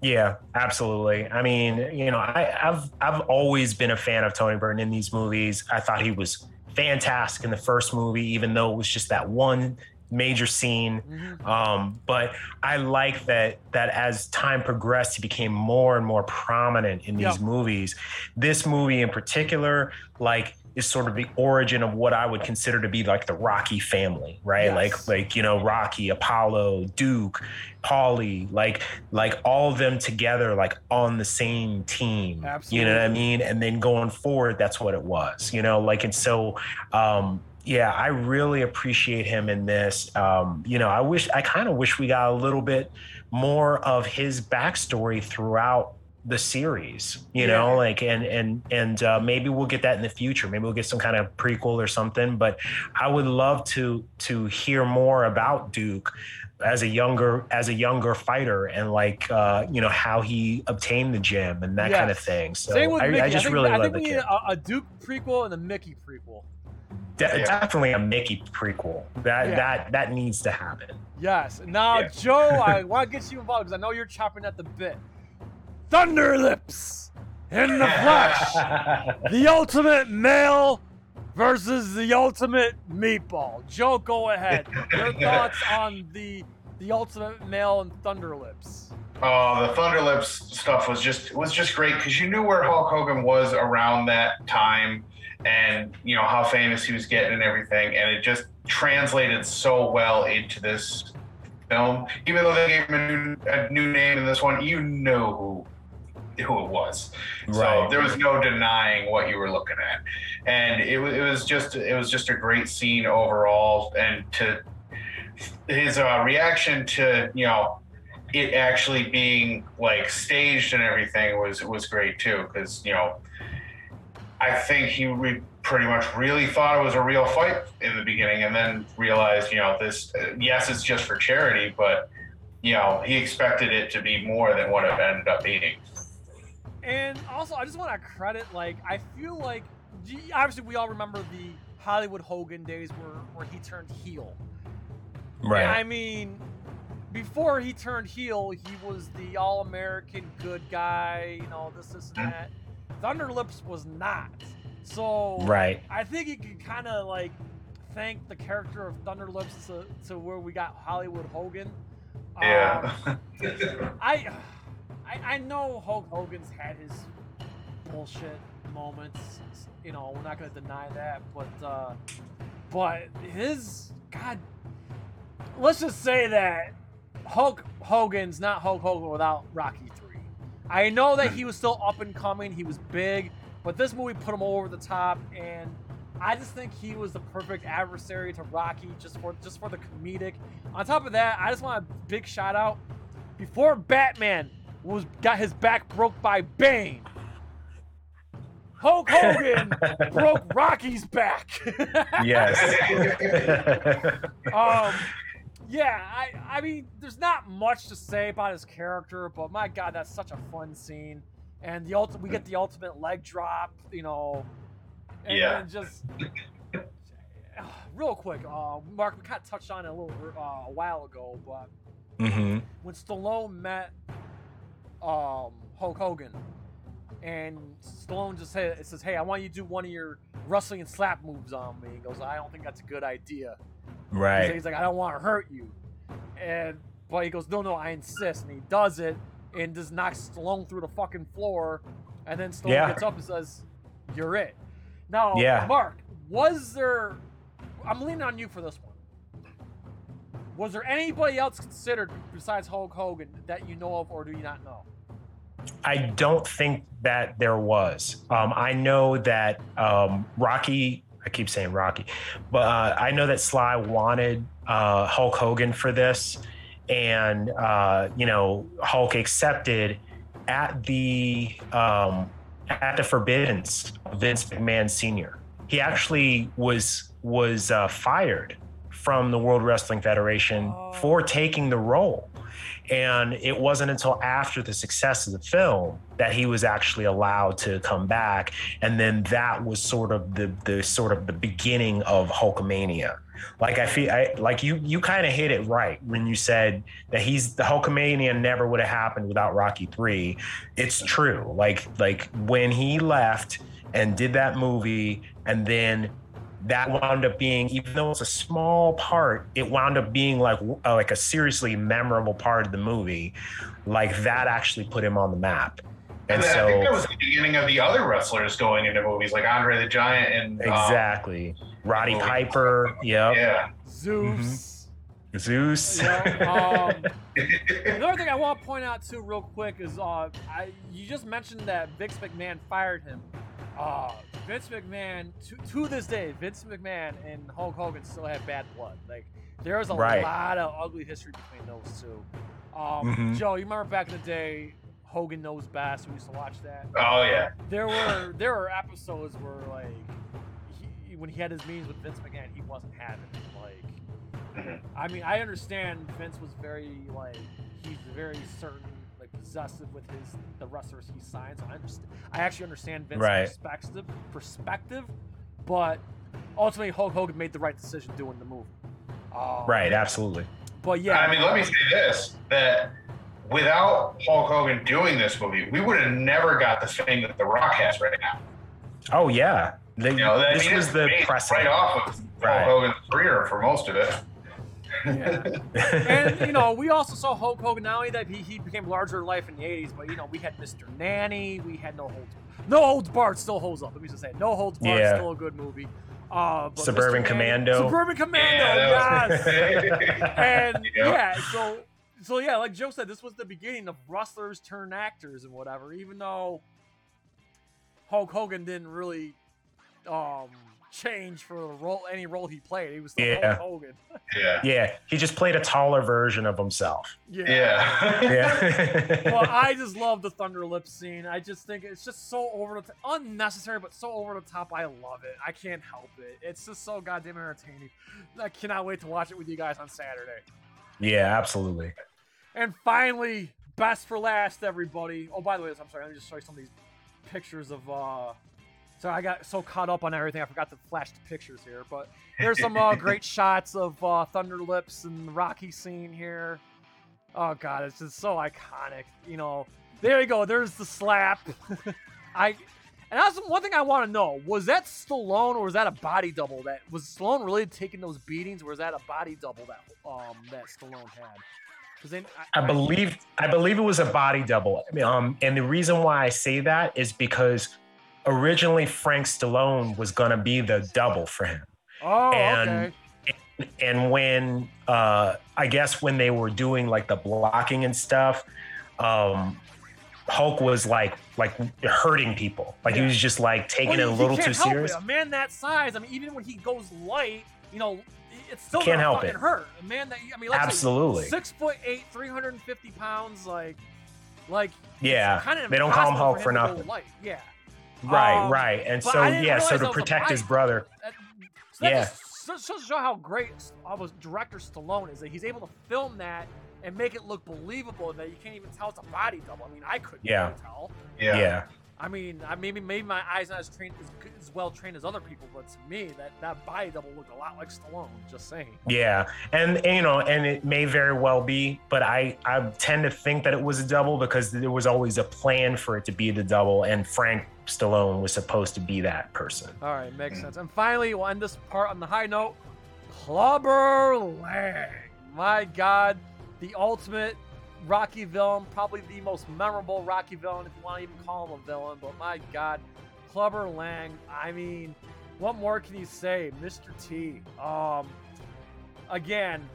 Yeah, absolutely. I mean, you know, I, I've I've always been a fan of Tony Burton in these movies. I thought he was fantastic in the first movie, even though it was just that one major scene. Mhm. Um, but I like that that as time progressed, he became more and more prominent in these Yeah. movies. This movie in particular, like, is sort of the origin of what I would consider to be like the Rocky family, right? Yes. Like, like you know, Rocky, Apollo, Duke, Paulie, like, like all of them together, like on the same team. You know what I mean? And then going forward, that's what it was. You know, like, and so. um yeah, I really appreciate him in this. Um, you know, I wish I kind of wish we got a little bit more of his backstory throughout the series you Yeah. know like and and and uh, maybe we'll get that in the future maybe we'll get some kind of prequel or something but i would love to to hear more about duke as a younger as a younger fighter and like uh you know how he obtained the gem and that kind of thing so Same with I. I just think, really I love think the we need a, a Duke prequel and a Mickey prequel. De- Yeah. definitely a mickey prequel that Yeah. that that needs to happen Yes. Now, Yeah. Joe, <laughs> I want to get you involved because I know you're chopping at the bit. Thunderlips in the flesh. <laughs> the ultimate male versus the ultimate meatball. Joe, go ahead. Your <laughs> thoughts on the the ultimate male and Thunderlips? Oh, the Thunderlips stuff was just was just great because you knew where Hulk Hogan was around that time, and you know how famous he was getting and everything, and it just translated so well into this film. Even though they gave him a new, a new name in this one, you know who who it was. Right. So there was no denying what you were looking at, and it was it was just it was just a great scene overall, and to his uh, reaction to you know it actually being like staged and everything was was great too because you know I think he re- pretty much really thought it was a real fight in the beginning and then realized you know this uh, yes it's just for charity but you know he expected it to be more than what it ended up being And also, I just want to credit, like, I feel like, obviously, we all remember the Hollywood Hogan days where, where he turned heel. right I mean, before he turned heel, he was the all American good guy, you know, this, this, and that. Thunderlips was not. So, right I think you can kind of, like, thank the character of Thunderlips to, to where we got Hollywood Hogan. yeah Um, <laughs> I, I I know Hulk Hogan's had his bullshit moments. You know, we're not gonna deny that, but uh, but his God, let's just say that Hulk Hogan's not Hulk Hogan without Rocky Three. I know that he <clears throat> was still up and coming. He was big, but this movie put him over the top, and I just think he was the perfect adversary to Rocky just for just for the comedic. On top of that, I just want a big shout out before Batman was got his back broke by Bane. Hulk Hogan <laughs> broke Rocky's back. yes <laughs> um, yeah, I, I mean, there's not much to say about his character, but my God, that's such a fun scene. And the ulti- we get the ultimate leg drop, you know, and, Yeah. and just <sighs> real quick, uh, Mark, we kind of touched on it a little uh, a while ago, but hmm when Stallone met um, Hulk Hogan, and Stallone just said, says, "Hey, I want you to do one of your wrestling and slap moves on me." He goes, "I don't think that's a good idea." Right He's like, I don't want to hurt you. And but he goes, No, no, I insist. And he does it and just knocks Stallone through the fucking floor. And then Stallone Yeah. gets up and says, You're it. Now, Yeah. Mark, was there I'm leaning on you for this one. Was there anybody else considered besides Hulk Hogan that you know of or do you not know? I don't think that there was. Um, I know that um, Rocky. I keep saying Rocky, but uh, I know that Sly wanted uh, Hulk Hogan for this, and uh, you know Hulk accepted at the um, at the forbiddance of Vince McMahon Sr. He actually was was uh, fired from the World Wrestling Federation Oh. for taking the role. And it wasn't until after the success of the film that he was actually allowed to come back. And then that was sort of the the sort of the beginning of Hulkamania. Like I feel I like you you kind of hit it right when you said that he's the Hulkamania never would have happened without Rocky 3. It's true. Like like when he left and did that movie and then that wound up being even though it's a small part it wound up being like uh, like a seriously memorable part of the movie. Like that actually put him on the map. And, And then so I think that was the beginning of the other wrestlers going into movies like Andre the Giant and um, exactly. Roddy piper. Yep. Yeah. Zeus. zeus. Yeah, um, <laughs> Another thing I want to point out too, real quick, is uh, I, you just mentioned that Vince McMahon fired him. Uh, Vince McMahon, to, to this day, Vince McMahon and Hulk Hogan still have bad blood. Like there's a Right. lot of ugly history between those two. Um, Mhm. Joe, you remember back in the day, Hogan Knows Best. We used to watch that. Oh yeah. There were there were episodes where like he, when he had his meetings with Vince McMahon, he wasn't having it. Like, Mhm. I mean, I understand Vince was very like he's very certain, like possessive with his the wrestlers he signs. I understand. I actually understand Vince's Right. perspective perspective, but ultimately Hulk Hogan made the right decision doing the move. Um, Right, absolutely. But yeah, I mean, let me say this: that without Hulk Hogan doing this movie, we would have never got the fame that The Rock has right now. Oh yeah, The- You know, I this mean, was the based precedent. right off of Right. Hulk Hogan's career for most of it. Yeah. and you know, we also saw Hulk Hogan. Not only that he, he became larger in life in the '80s, but you know, we had Mr. Nanny, we had No Holds, No Holds Barred still holds up. Let me just say, No Holds Barred Yeah. still a good movie. Uh, but Suburban Mr. Nanny- Commando. Suburban Commando, Yeah, yes. was- <laughs> and Yeah. yeah, so so yeah, like Joe said, this was the beginning of wrestlers turn actors and whatever. Even though Hulk Hogan didn't really um change for the role, any role he played, he was the Yeah. Hulk Hogan. yeah. yeah, he just played a taller version of himself. Yeah. Yeah. <laughs> well, I just love the Thunder Lip scene. I just think it's just so over the top, unnecessary, but so over the top. I love it. I can't help it. It's just so goddamn entertaining. I cannot wait to watch it with you guys on Saturday. yeah, absolutely. And finally, best for last, everybody. Oh, by the way, I'm sorry. Let me just show you some of these pictures of. uh Sorry, I got so caught up on everything, I forgot to flash the pictures here. But <laughs> there's some uh, great shots of uh, Thunder Lips and the Rocky scene here. Oh god, it's just so iconic. You know, there you go. There's the slap. <laughs> I and that's one thing I want to know: was that Stallone or was that a body double? That was Stallone really taking those beatings, or was that a body double that um that Stallone had? Because I believe I believe it was a body double. Um, and the reason why I say that is because originally Frank Stallone was gonna be the double for him. Oh, and- okay. and when uh i guess when they were doing like the blocking and stuff um hulk was like like hurting people like he was just like taking Well, it a little too serious It. A man that size, I mean, even when he goes light, you know, it's still Can't gonna help fucking it. hurt. A man that I mean, let's absolutely six foot eight, three hundred and fifty pounds, like, like yeah kind of they don't call him hulk for for to nothing. Yeah. Right Um, right and so yeah so to protect his brother That, so that Yeah. just shows shows you how great of a director Stallone is that he's able to film that and make it look believable that you can't even tell it's a body double. I mean, I couldn't Yeah. really tell. yeah, Yeah. I mean, I maybe maybe my eyes not as trained as, as well trained as other people, but to me, that that body double looked a lot like Stallone. Just saying. Yeah, and, and, you know, and it may very well be, but I I tend to think that it was a double because there was always a plan for it to be the double, and Frank Stallone was supposed to be that person. All right, makes sense. And finally, we'll end this part on the high note. Clubber Lang. My God, the ultimate Rocky villain, probably the most memorable Rocky villain, if you want to even call him a villain. But my God, Clubber Lang. I mean, what more can you say, Mr. T? Um, again,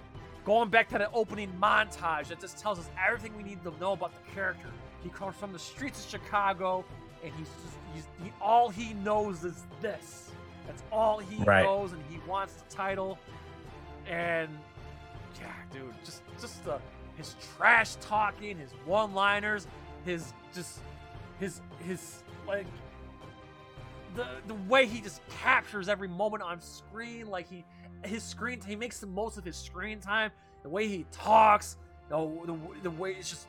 going back to the opening montage, that just tells us everything we need to know about the character. He comes from the streets of Chicago, and he's just he's he, all he knows is this. That's all he Right. knows, and he wants the title. And yeah, dude, just just the his trash talking, his one-liners, his just his his like the the way he just captures every moment on screen, like he his screen he makes the most of his screen time. The way he talks, know, the the way it's just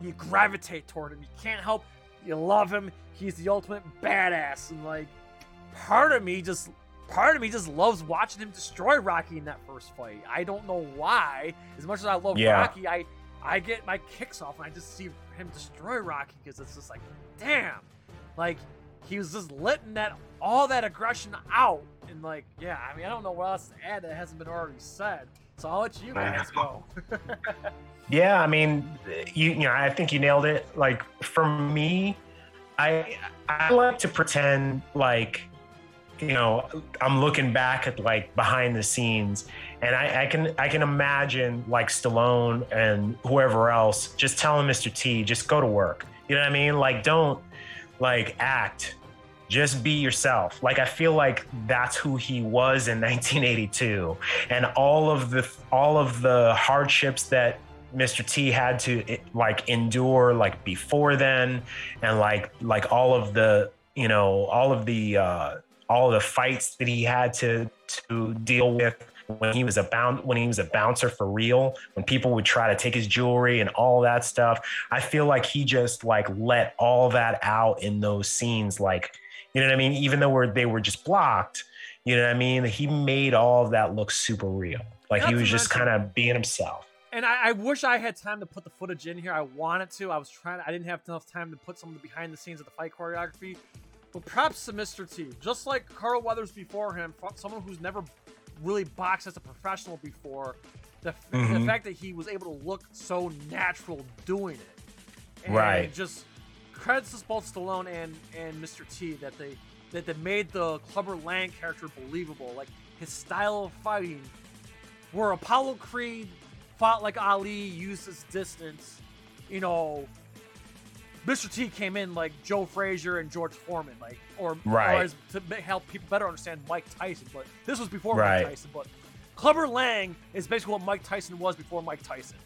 you gravitate toward him. You can't help you love him. He's the ultimate badass, and like part of me just part of me just loves watching him destroy Rocky in that first fight. I don't know why. As much as I love Yeah. Rocky, I I get my kicks off and I just see him destroy Rocky because it's just like, damn, like he was just letting that all that aggression out and like, yeah. I mean, I don't know what else to add that hasn't been already said. So I'll let you guys go. <laughs> Yeah, I mean, you, you know, I think you nailed it. Like for me, I I like to pretend like you know I'm looking back at like behind the scenes, and I, I can I can imagine like Stallone and whoever else just telling Mr. T just go to work. You know what I mean? Like don't like act. Just be yourself. Like I feel like that's who he was in <laughs> 1982, and all of the all of the hardships that Mr. T had to like endure like before then, and like like all of the you know all of the uh, all the fights that he had to to deal with when he was a bound when he was a bouncer for real when people would try to take his jewelry and all that stuff i feel like he just like let all that out in those scenes like you know what i mean even though we're, they were just blocked you know what i mean he made all of that look super real like he was just kind of being himself And I, I wish I had time to put the footage in here. I wanted to. I was trying. I didn't have enough time to put some of the behind the scenes of the fight choreography. But props to Mr. T. Just like Carl Weathers before him, someone who's never really boxed as a professional before. The, f the mm-hmm. fact that he was able to look so natural doing it, and Right. Just credits to both Stallone and and Mr. T that they that they made the Clubber Lang character believable. Like his style of fighting, where Apollo Creed fought like Ali, used his distance, you know. Mr. T came in like Joe Frazier and George Foreman, like, or, Right. or as, to help people better understand Mike Tyson. But this was before Right. Mike Tyson. But Clubber Lang is basically what Mike Tyson was before Mike Tyson.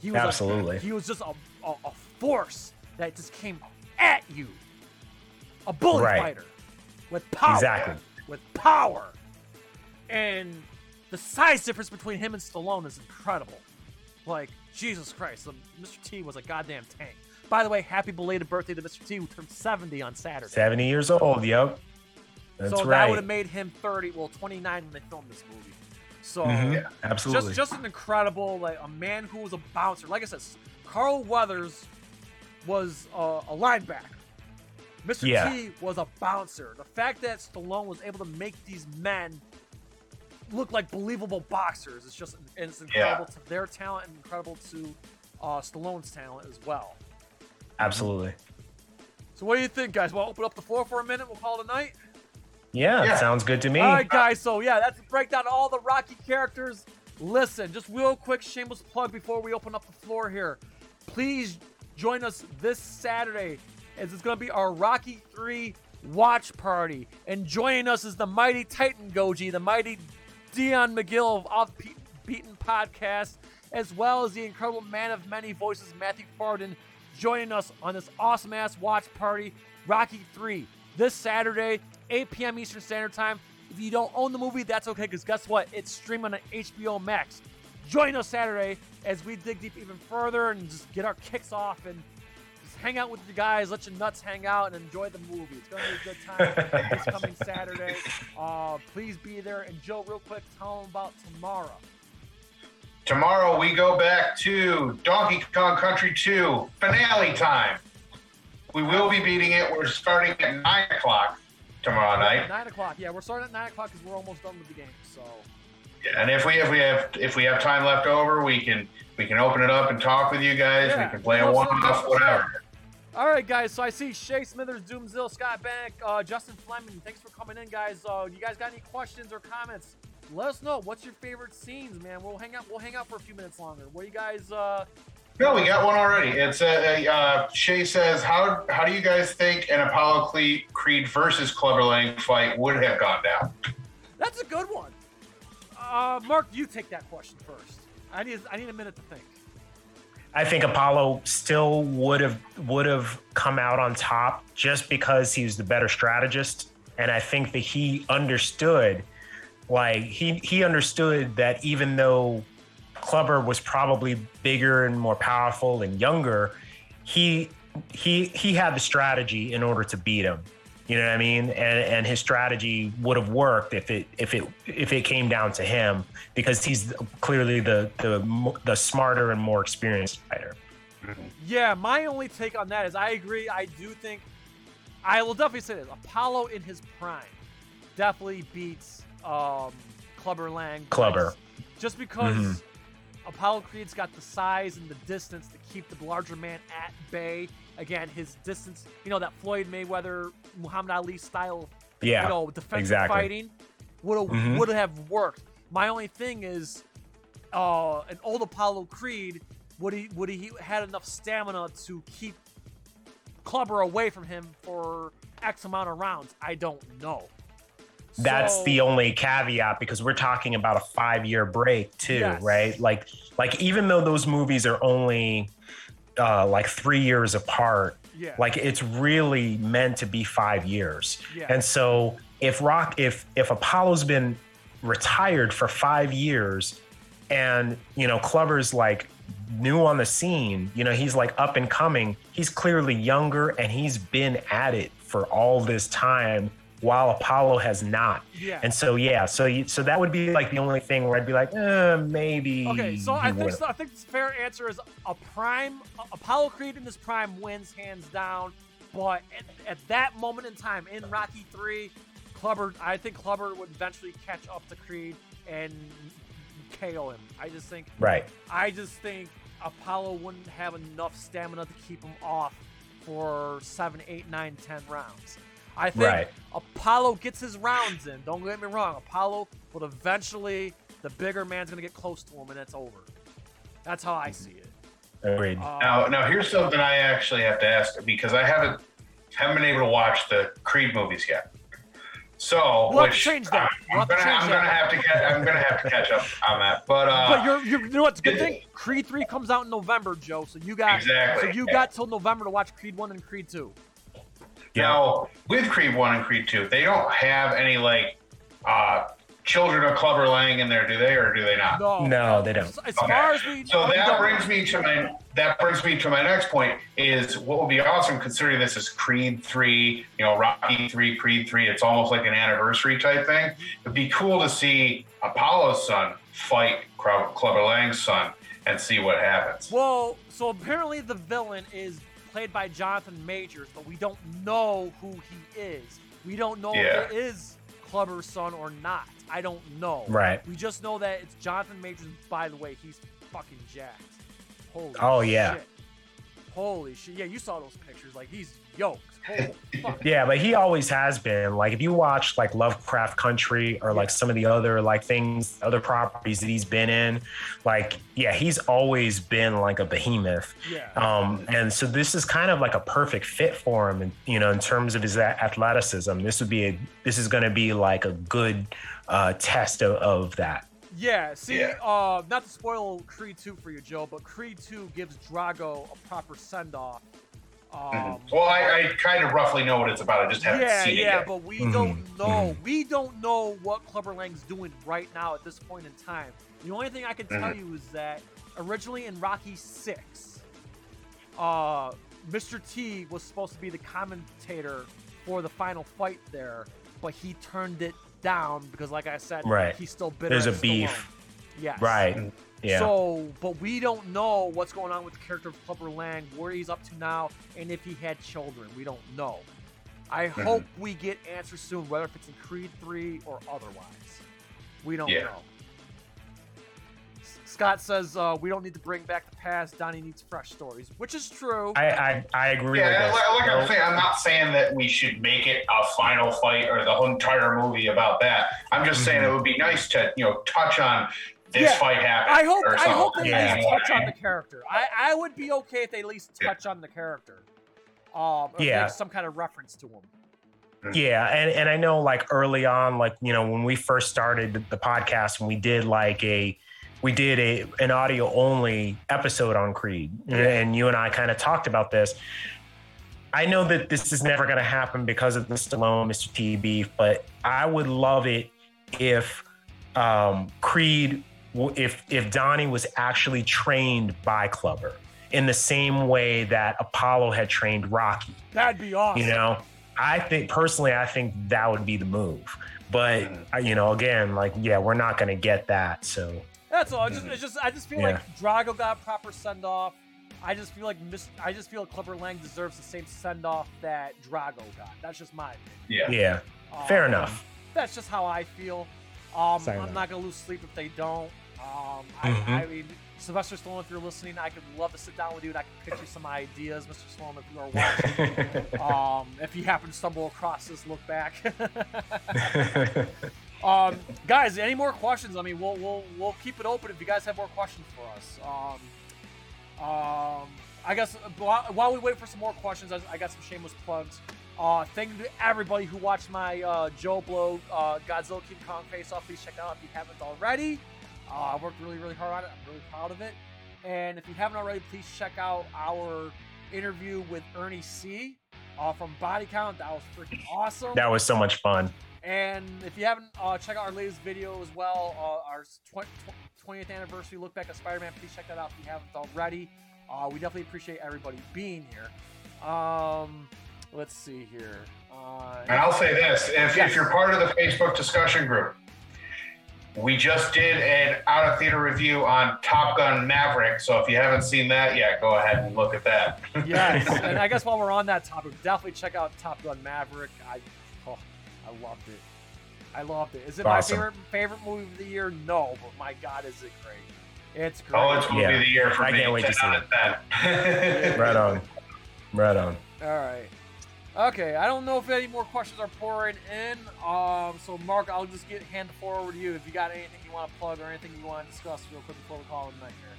He was a- Absolutely. he was just a, a, a force that just came at you. A bullet Right. fighter with power. Exactly. With power. And the size difference between him and Stallone is incredible. Like, Jesus Christ, um, Mr. T was a goddamn tank. By the way, happy belated birthday to Mr. T, who turned 70 on Saturday. 70 years old yep that's so that would have made him 30, well, 29 when they filmed this movie. So, Mhm. Yeah. absolutely just just an incredible like a man who was a bouncer. Like I said, Carl Weathers was uh, a linebacker. Mr. Yeah. T was a bouncer. The fact that Stallone was able to make these men look like believable boxers is just it's incredible to their talent and incredible to uh, Stallone's talent as well. Mm-hmm. absolutely So what do you think, guys? We'll open up the floor for a minute. We'll call it a night. yeah, Yeah. sounds good to me All right, guys. So yeah, that's a breakdown of all the Rocky characters. Listen, just real quick, shameless plug before we open up the floor here. Please join us this Saturday, as it's going to be our Rocky Three watch party. And joining us is the mighty Titan Goji, the mighty Dion McGill of Off Beaten Podcast, as well as the incredible man of many voices, Matthew Farden, joining us on this awesome ass watch party, Rocky 3, this Saturday, 8 p.m. Eastern Standard Time. If you don't own the movie, that's okay, because guess what? It's streaming on HBO Max. Join us Saturday as we dig deep even further and just get our kicks off and just hang out with you guys, let your nuts hang out, and enjoy the movie. It's gonna be a good time this <laughs> coming Saturday. Uh, please be there. And Joe, real quick, tell them about tomorrow. Tomorrow we go back to Donkey Kong Country 2 finale time. We will be beating it. We're starting at nine o'clock tomorrow night. Nine o'clock. Yeah, we're starting at nine o'clock because we're almost done with the game. So Yeah, And if we if we have if we have time left over, we can we can open it up and talk with you guys. Yeah. We can play a one off, whatever. All right, guys. So I see Shay Smithers, Doomzill, Scott Bank, uh, Justin Fleming. Thanks for coming in, guys. Uh, you guys got any questions or comments? Let us know. What's your favorite scenes, man? We'll hang out. We'll hang out for a few minutes longer. What do you guys? Uh, No, we got one already. It's a, a uh, Shay says, how how do you guys think an Apollo Cle- Creed versus Clubber Lang fight would have gone down? that's a good one. Uh, Mark, you take that question first. I need. I need a minute to think. I think Apollo still would have would have come out on top just because he was the better strategist, and I think that he understood, like he he understood that even though Clubber was probably bigger and more powerful and younger, he he he had the strategy in order to beat him. You know what I mean? And and his strategy would have worked if it if it if it came down to him because he's clearly the the the smarter and more experienced fighter. Yeah, my only take on that is I agree. I do think I will definitely say this: Apollo in his prime definitely beats um, Clubber Lang. Clubber. just because Mhm. Apollo Creed's got the size and the distance to keep the larger man at bay. Again, his distance, you know, that Floyd Mayweather, Muhammad Ali style, Yeah, you know, defensive exactly. fighting would have Mhm. would have worked. My only thing is, uh, an old Apollo Creed would he would he had enough stamina to keep Clubber away from him for X amount of rounds? I don't know. That's So- the only caveat because we're talking about a five year break too, Yes. right? Like, like even though those movies are only uh, like three years apart, Yeah. like it's really meant to be five years. Yeah. And so if Rock, if if Apollo's been retired for five years, and you know Clubber's like new on the scene, you know he's like up and coming. He's clearly younger, and he's been at it for all this time, while Apollo has not. Yeah. And so yeah, so you, so that would be like the only thing where I'd be like, eh, maybe. Okay, so I think so, I think the fair answer is a prime Apollo Creed in his prime wins hands down. But at, at that moment in time in Rocky Three, Clubber I think Clubber would eventually catch up to Creed and KO him. I just think Right. I just think Apollo wouldn't have enough stamina to keep him off for seven, eight, nine, ten rounds. I think Right. Apollo gets his rounds in. Don't get me wrong. Apollo, but eventually the bigger man's gonna get close to him, and it's over. That's how I see it. Agreed. Uh, Now, now here's something I actually have to ask because I haven't haven't been able to watch the Creed movies yet. So, We'll have to which change that. I'm, We'll have to gonna, change I'm that. gonna have to catch. I'm gonna have to catch up on that. But uh, but you're, you're, you know what's a good thing? Creed three comes out in November, Joe. So you got Exactly. so you got till November to watch Creed one and Creed two. Now, with Creed 1 and Creed 2, they don't have any, like, uh, children of Clubber Lang in there, do they, or do they not? No, No, they don't. As, as Okay. far as we So we that don't brings me to my that brings me to my next point is what would be awesome considering this is Creed three, you know, Rocky three, Creed three. It's almost like an anniversary type thing. It'd be cool to see Apollo's son fight Cro- Clubber Lang's son and see what happens. Well, so apparently the villain is played by Jonathan Majors, but we don't know who he is. We don't know Yeah. if it is Clubber's son or not. I don't know. Right. We just know that it's Jonathan Majors. By the way, he's fucking jacked. Holy Oh, yeah. Shit. Holy shit. Yeah, you saw those pictures. Like, he's yoked. Holy <laughs> fuck. Yeah, but he always has been. Like if you watch like Lovecraft Country or like Yeah. some of the other like things, other properties that he's been in, like yeah, he's always been like a behemoth. Yeah. Um, and so this is kind of like a perfect fit for him, and you know, in terms of his athleticism, this would be a this is going to be like a good uh, test of, of that. Yeah, see, Yeah. uh, not to spoil Creed 2 for you, Joe, but Creed 2 gives Drago a proper send off. Um, well, I, I kind of roughly know what it's about. I just haven't yeah, seen it yeah, yet. but we Mhm, don't know. We don't know what Clubber Lang's doing right now at this point in time. The only thing I can tell Mhm. you is that originally in Rocky Six, uh, Mr. T was supposed to be the commentator for the final fight there, but he turned it down because, like I said, Right. he's still bitter. There's a beef. Yes. Right. Yeah. So, but we don't know what's going on with the character of Clubber Lang, where he's up to now, and if he had children. We don't know. I Mm-hmm. hope we get answers soon, whether if it's in Creed 3 or otherwise. We don't Yeah. know. S- Scott says uh, we don't need to bring back the past. Donnie needs fresh stories, which is true. I, I I agree Yeah, with like, like I'm saying, I'm not saying that we should make it a final fight or the whole entire movie about that. I'm just saying it would be nice to, you know, touch on this Yeah, fight happened. I hope I hope something. they at least touch on the character. I, I would be okay if they at least Yeah. touch on the character. Um, or Yeah. make some kind of reference to him. Yeah, and, and I know like early on, like you know, when we first started the, the podcast, and we did like a we did a an audio only episode on Creed, and you and I kind of talked about this. I know that this is never going to happen because of the Stallone Mr. T beef, but I would love it if um, Creed, if if Donnie was actually trained by Clubber in the same way that Apollo had trained Rocky. That'd be awesome. You know, I think personally, I think that would be the move. But you know, again, like yeah, we're not going to get that. So That's all. It's just, it's just I just feel Yeah. like Drago got proper send off. I just feel like Miss, I just feel like Clubber Lang deserves the same send off that Drago got. That's just my opinion. Yeah. yeah, Um, fair enough. That's just how I feel. Um, Fair I'm enough. not gonna lose sleep if they don't. Um, I, Mhm. I mean, Sylvester Stallone, if you're listening, I could love to sit down with you and I could pitch you some ideas, Mr. Stallone, if you are watching. <laughs> um, if you happen to stumble across this, look back. <laughs> <laughs> um, guys, any more questions? I mean, we'll we'll we'll keep it open if you guys have more questions for us. Um, um, I guess while, we wait for some more questions, I, I got some shameless plugs. Uh, thank you to everybody who watched my uh, Joe Blow uh, Godzilla King Kong face off. Please check it out if you haven't already. Uh, I worked really, really hard on it. I'm really proud of it. And if you haven't already, please check out our interview with Ernie C uh, from Body Count. That was freaking awesome. That was so much fun. And if you haven't, uh, check out our latest video as well, uh, our 20th anniversary look back at Spider-Man. Please check that out if you haven't already. Uh, we definitely appreciate everybody being here. Um, let's see here. Uh, and I'll say this: if, Yes. if you're part of the Facebook discussion group, we just did an out of theater review on Top Gun Maverick. So if you haven't seen that yet, go ahead and look at that. yes, <laughs> and I guess while we're on that topic, definitely check out Top Gun Maverick. I, I loved it. I loved it. Is it Awesome. my favorite favorite movie of the year? No, but my God, is it great! It's great. Oh, it's movie Yeah. of the year for I me. can't wait to see it. of 10. <laughs> Right on. Right on. All right. Okay, I don't know if any more questions are pouring in. Um, so Mark, I'll just get hand the floor over to you. If you got anything you want to plug or anything you want to discuss real quick before we call it a night here.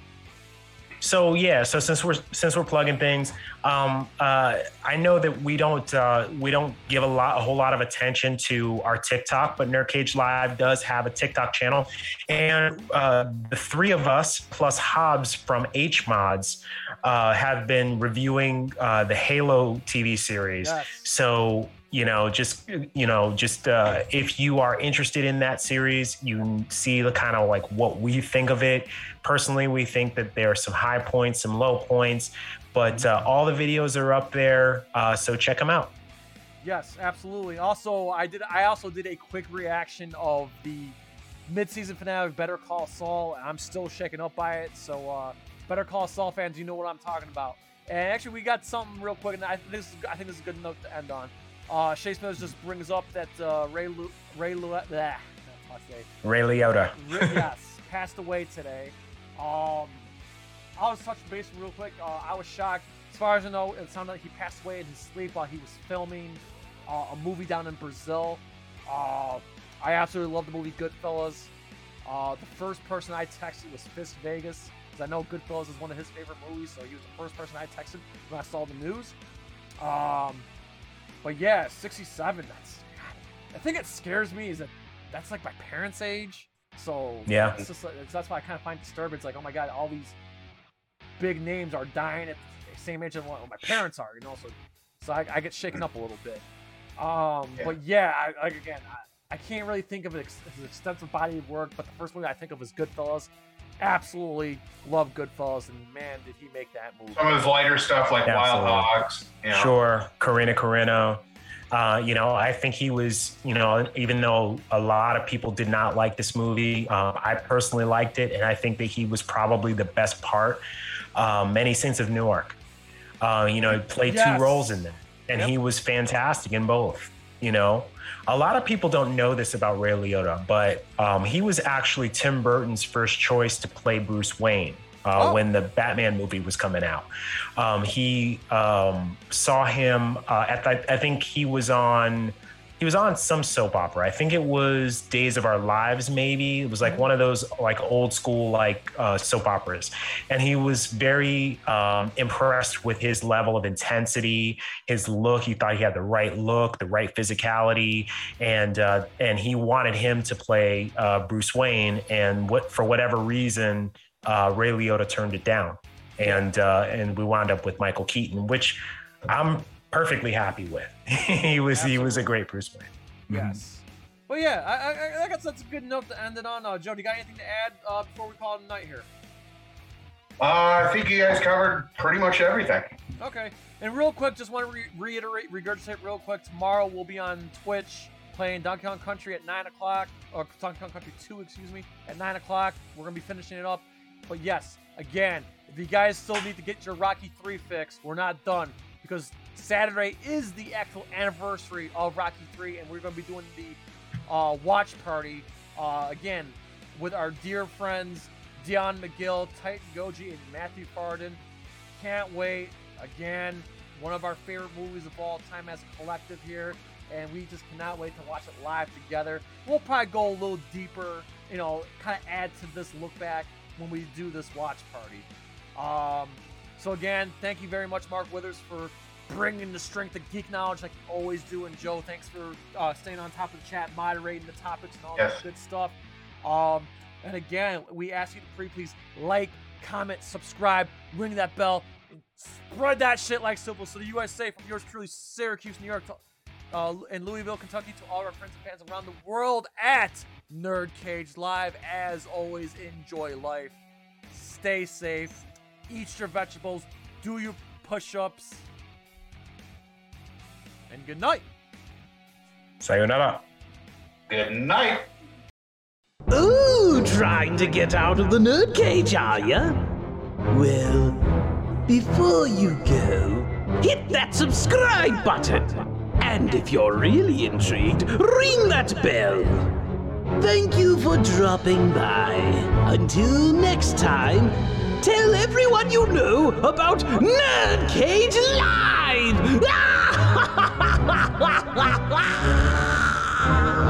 So yeah, so since we're since we're plugging things, um, uh, I know that we don't uh, we don't give a lot a whole lot of attention to our TikTok, but Nerd Cage Live does have a TikTok channel, and uh, the three of us plus Hobbs from H Mods uh, have been reviewing uh, the Halo TV series. Yes. So you know, just you know, just uh, if you are interested in that series, you see the kind of like what we think of it. Personally, we think that there are some high points, some low points, but uh, all the videos are up there, uh, so check them out. Yes, absolutely. Also, I did. I also did a quick reaction of the mid-season finale of Better Call Saul, I'm still shaken up by it. So, uh, Better Call Saul fans, you know what I'm talking about. And actually, we got something real quick, and I think this is I think this is a good note to end on. Uh, Shea Smith just brings up that uh, Ray Lu- Ray Lu- blah, that's hard to say. Ray Liotta. Yes, passed away today. Um, I was touching base real quick. Uh, I was shocked. As far as I know, it sounded like he passed away in his sleep while he was filming uh, a movie down in Brazil. Uh, I absolutely love the movie Goodfellas. Uh, the first person I texted was Fist Vegas because I know Goodfellas is one of his favorite movies, so he was the first person I texted when I saw the news. Um, but yeah, 67. That's I think it scares me is that that's like my parents' age. So Yeah. it's just that's why I kind of find it disturbing. It's like, oh my god, all these big names are dying at the same age as what my parents are, you know. So, so I, I get shaken up a little bit. Um, Yeah. but yeah, I, like again, I, I can't really think of his extensive body of work, but the first one I think of is Goodfellas. Absolutely love Goodfellas, and man, did he make that movie! Some of his lighter stuff like Absolutely. Wild Hogs. You know. Sure, Corrina Corrina. Uh, you know, I think he was, you know, even though a lot of people did not like this movie, um, I personally liked it, and I think that he was probably the best part. Um, Many Saints of Newark. Uh, you know, he played Yes. two roles in that, and Yep. he was fantastic in both. You know, a lot of people don't know this about Ray Liotta, but um, he was actually Tim Burton's first choice to play Bruce Wayne uh, Oh. when the Batman movie was coming out. Um, he um, saw him uh, at the, I think he was on he was on some soap opera. I think it was Days of Our Lives, maybe. It was like one of those like old school like uh, soap operas, and he was very um, impressed with his level of intensity, his look. He thought he had the right look, the right physicality, and uh, and he wanted him to play uh, Bruce Wayne. And what for whatever reason, uh, Ray Liotta turned it down, and uh, and we wound up with Michael Keaton, which I'm perfectly happy with. <laughs> he was he was a great Bruce Wayne. Yes. Well, yeah, I, I, I guess that's a good note to end it on. Uh, Joe, do you got anything to add uh, before we call it a night here? Uh, I think you guys covered pretty much everything. Okay. And real quick, just want to re- reiterate, regurgitate real quick. Tomorrow we'll be on Twitch playing Donkey Kong Country at 9 o'clock, or Donkey Kong Country 2, excuse me, at 9 o'clock. We're going to be finishing it up. But yes, again, if you guys still need to get your Rocky 3 fix, we're not done because Saturday is the actual anniversary of Rocky 3, and we're going to be doing the uh, watch party uh, again with our dear friends Dion McGill, Titan Goji, and Matthew Farden. Can't wait. Again, one of our favorite movies of all time as a collective here, and we just cannot wait to watch it live together. We'll probably go a little deeper, you know, kind of add to this look back when we do this watch party. Um, so again, thank you very much, Mark Withers, for bringing the strength of geek knowledge like you always do. And Joe, thanks for uh, staying on top of the chat, moderating the topics and all Yes. that good stuff. Um, and again, we ask you to pretty please like, comment, subscribe, ring that bell, and spread that shit like simple. So the USA from yours truly, Syracuse, New York, to, uh, and Louisville, Kentucky, to all of our friends and fans around the world at Nerd Cage Live. As always, enjoy life, stay safe, eat your vegetables, do your push-ups, and good night. Sayonara. Good night. Ooh, trying to get out of the nerd cage, are ya? Well, before you go, hit that subscribe button. And if you're really intrigued, ring that bell. Thank you for dropping by. Until next time, tell everyone you know about Nerd Cage Live! Ah! 哇哇哇哇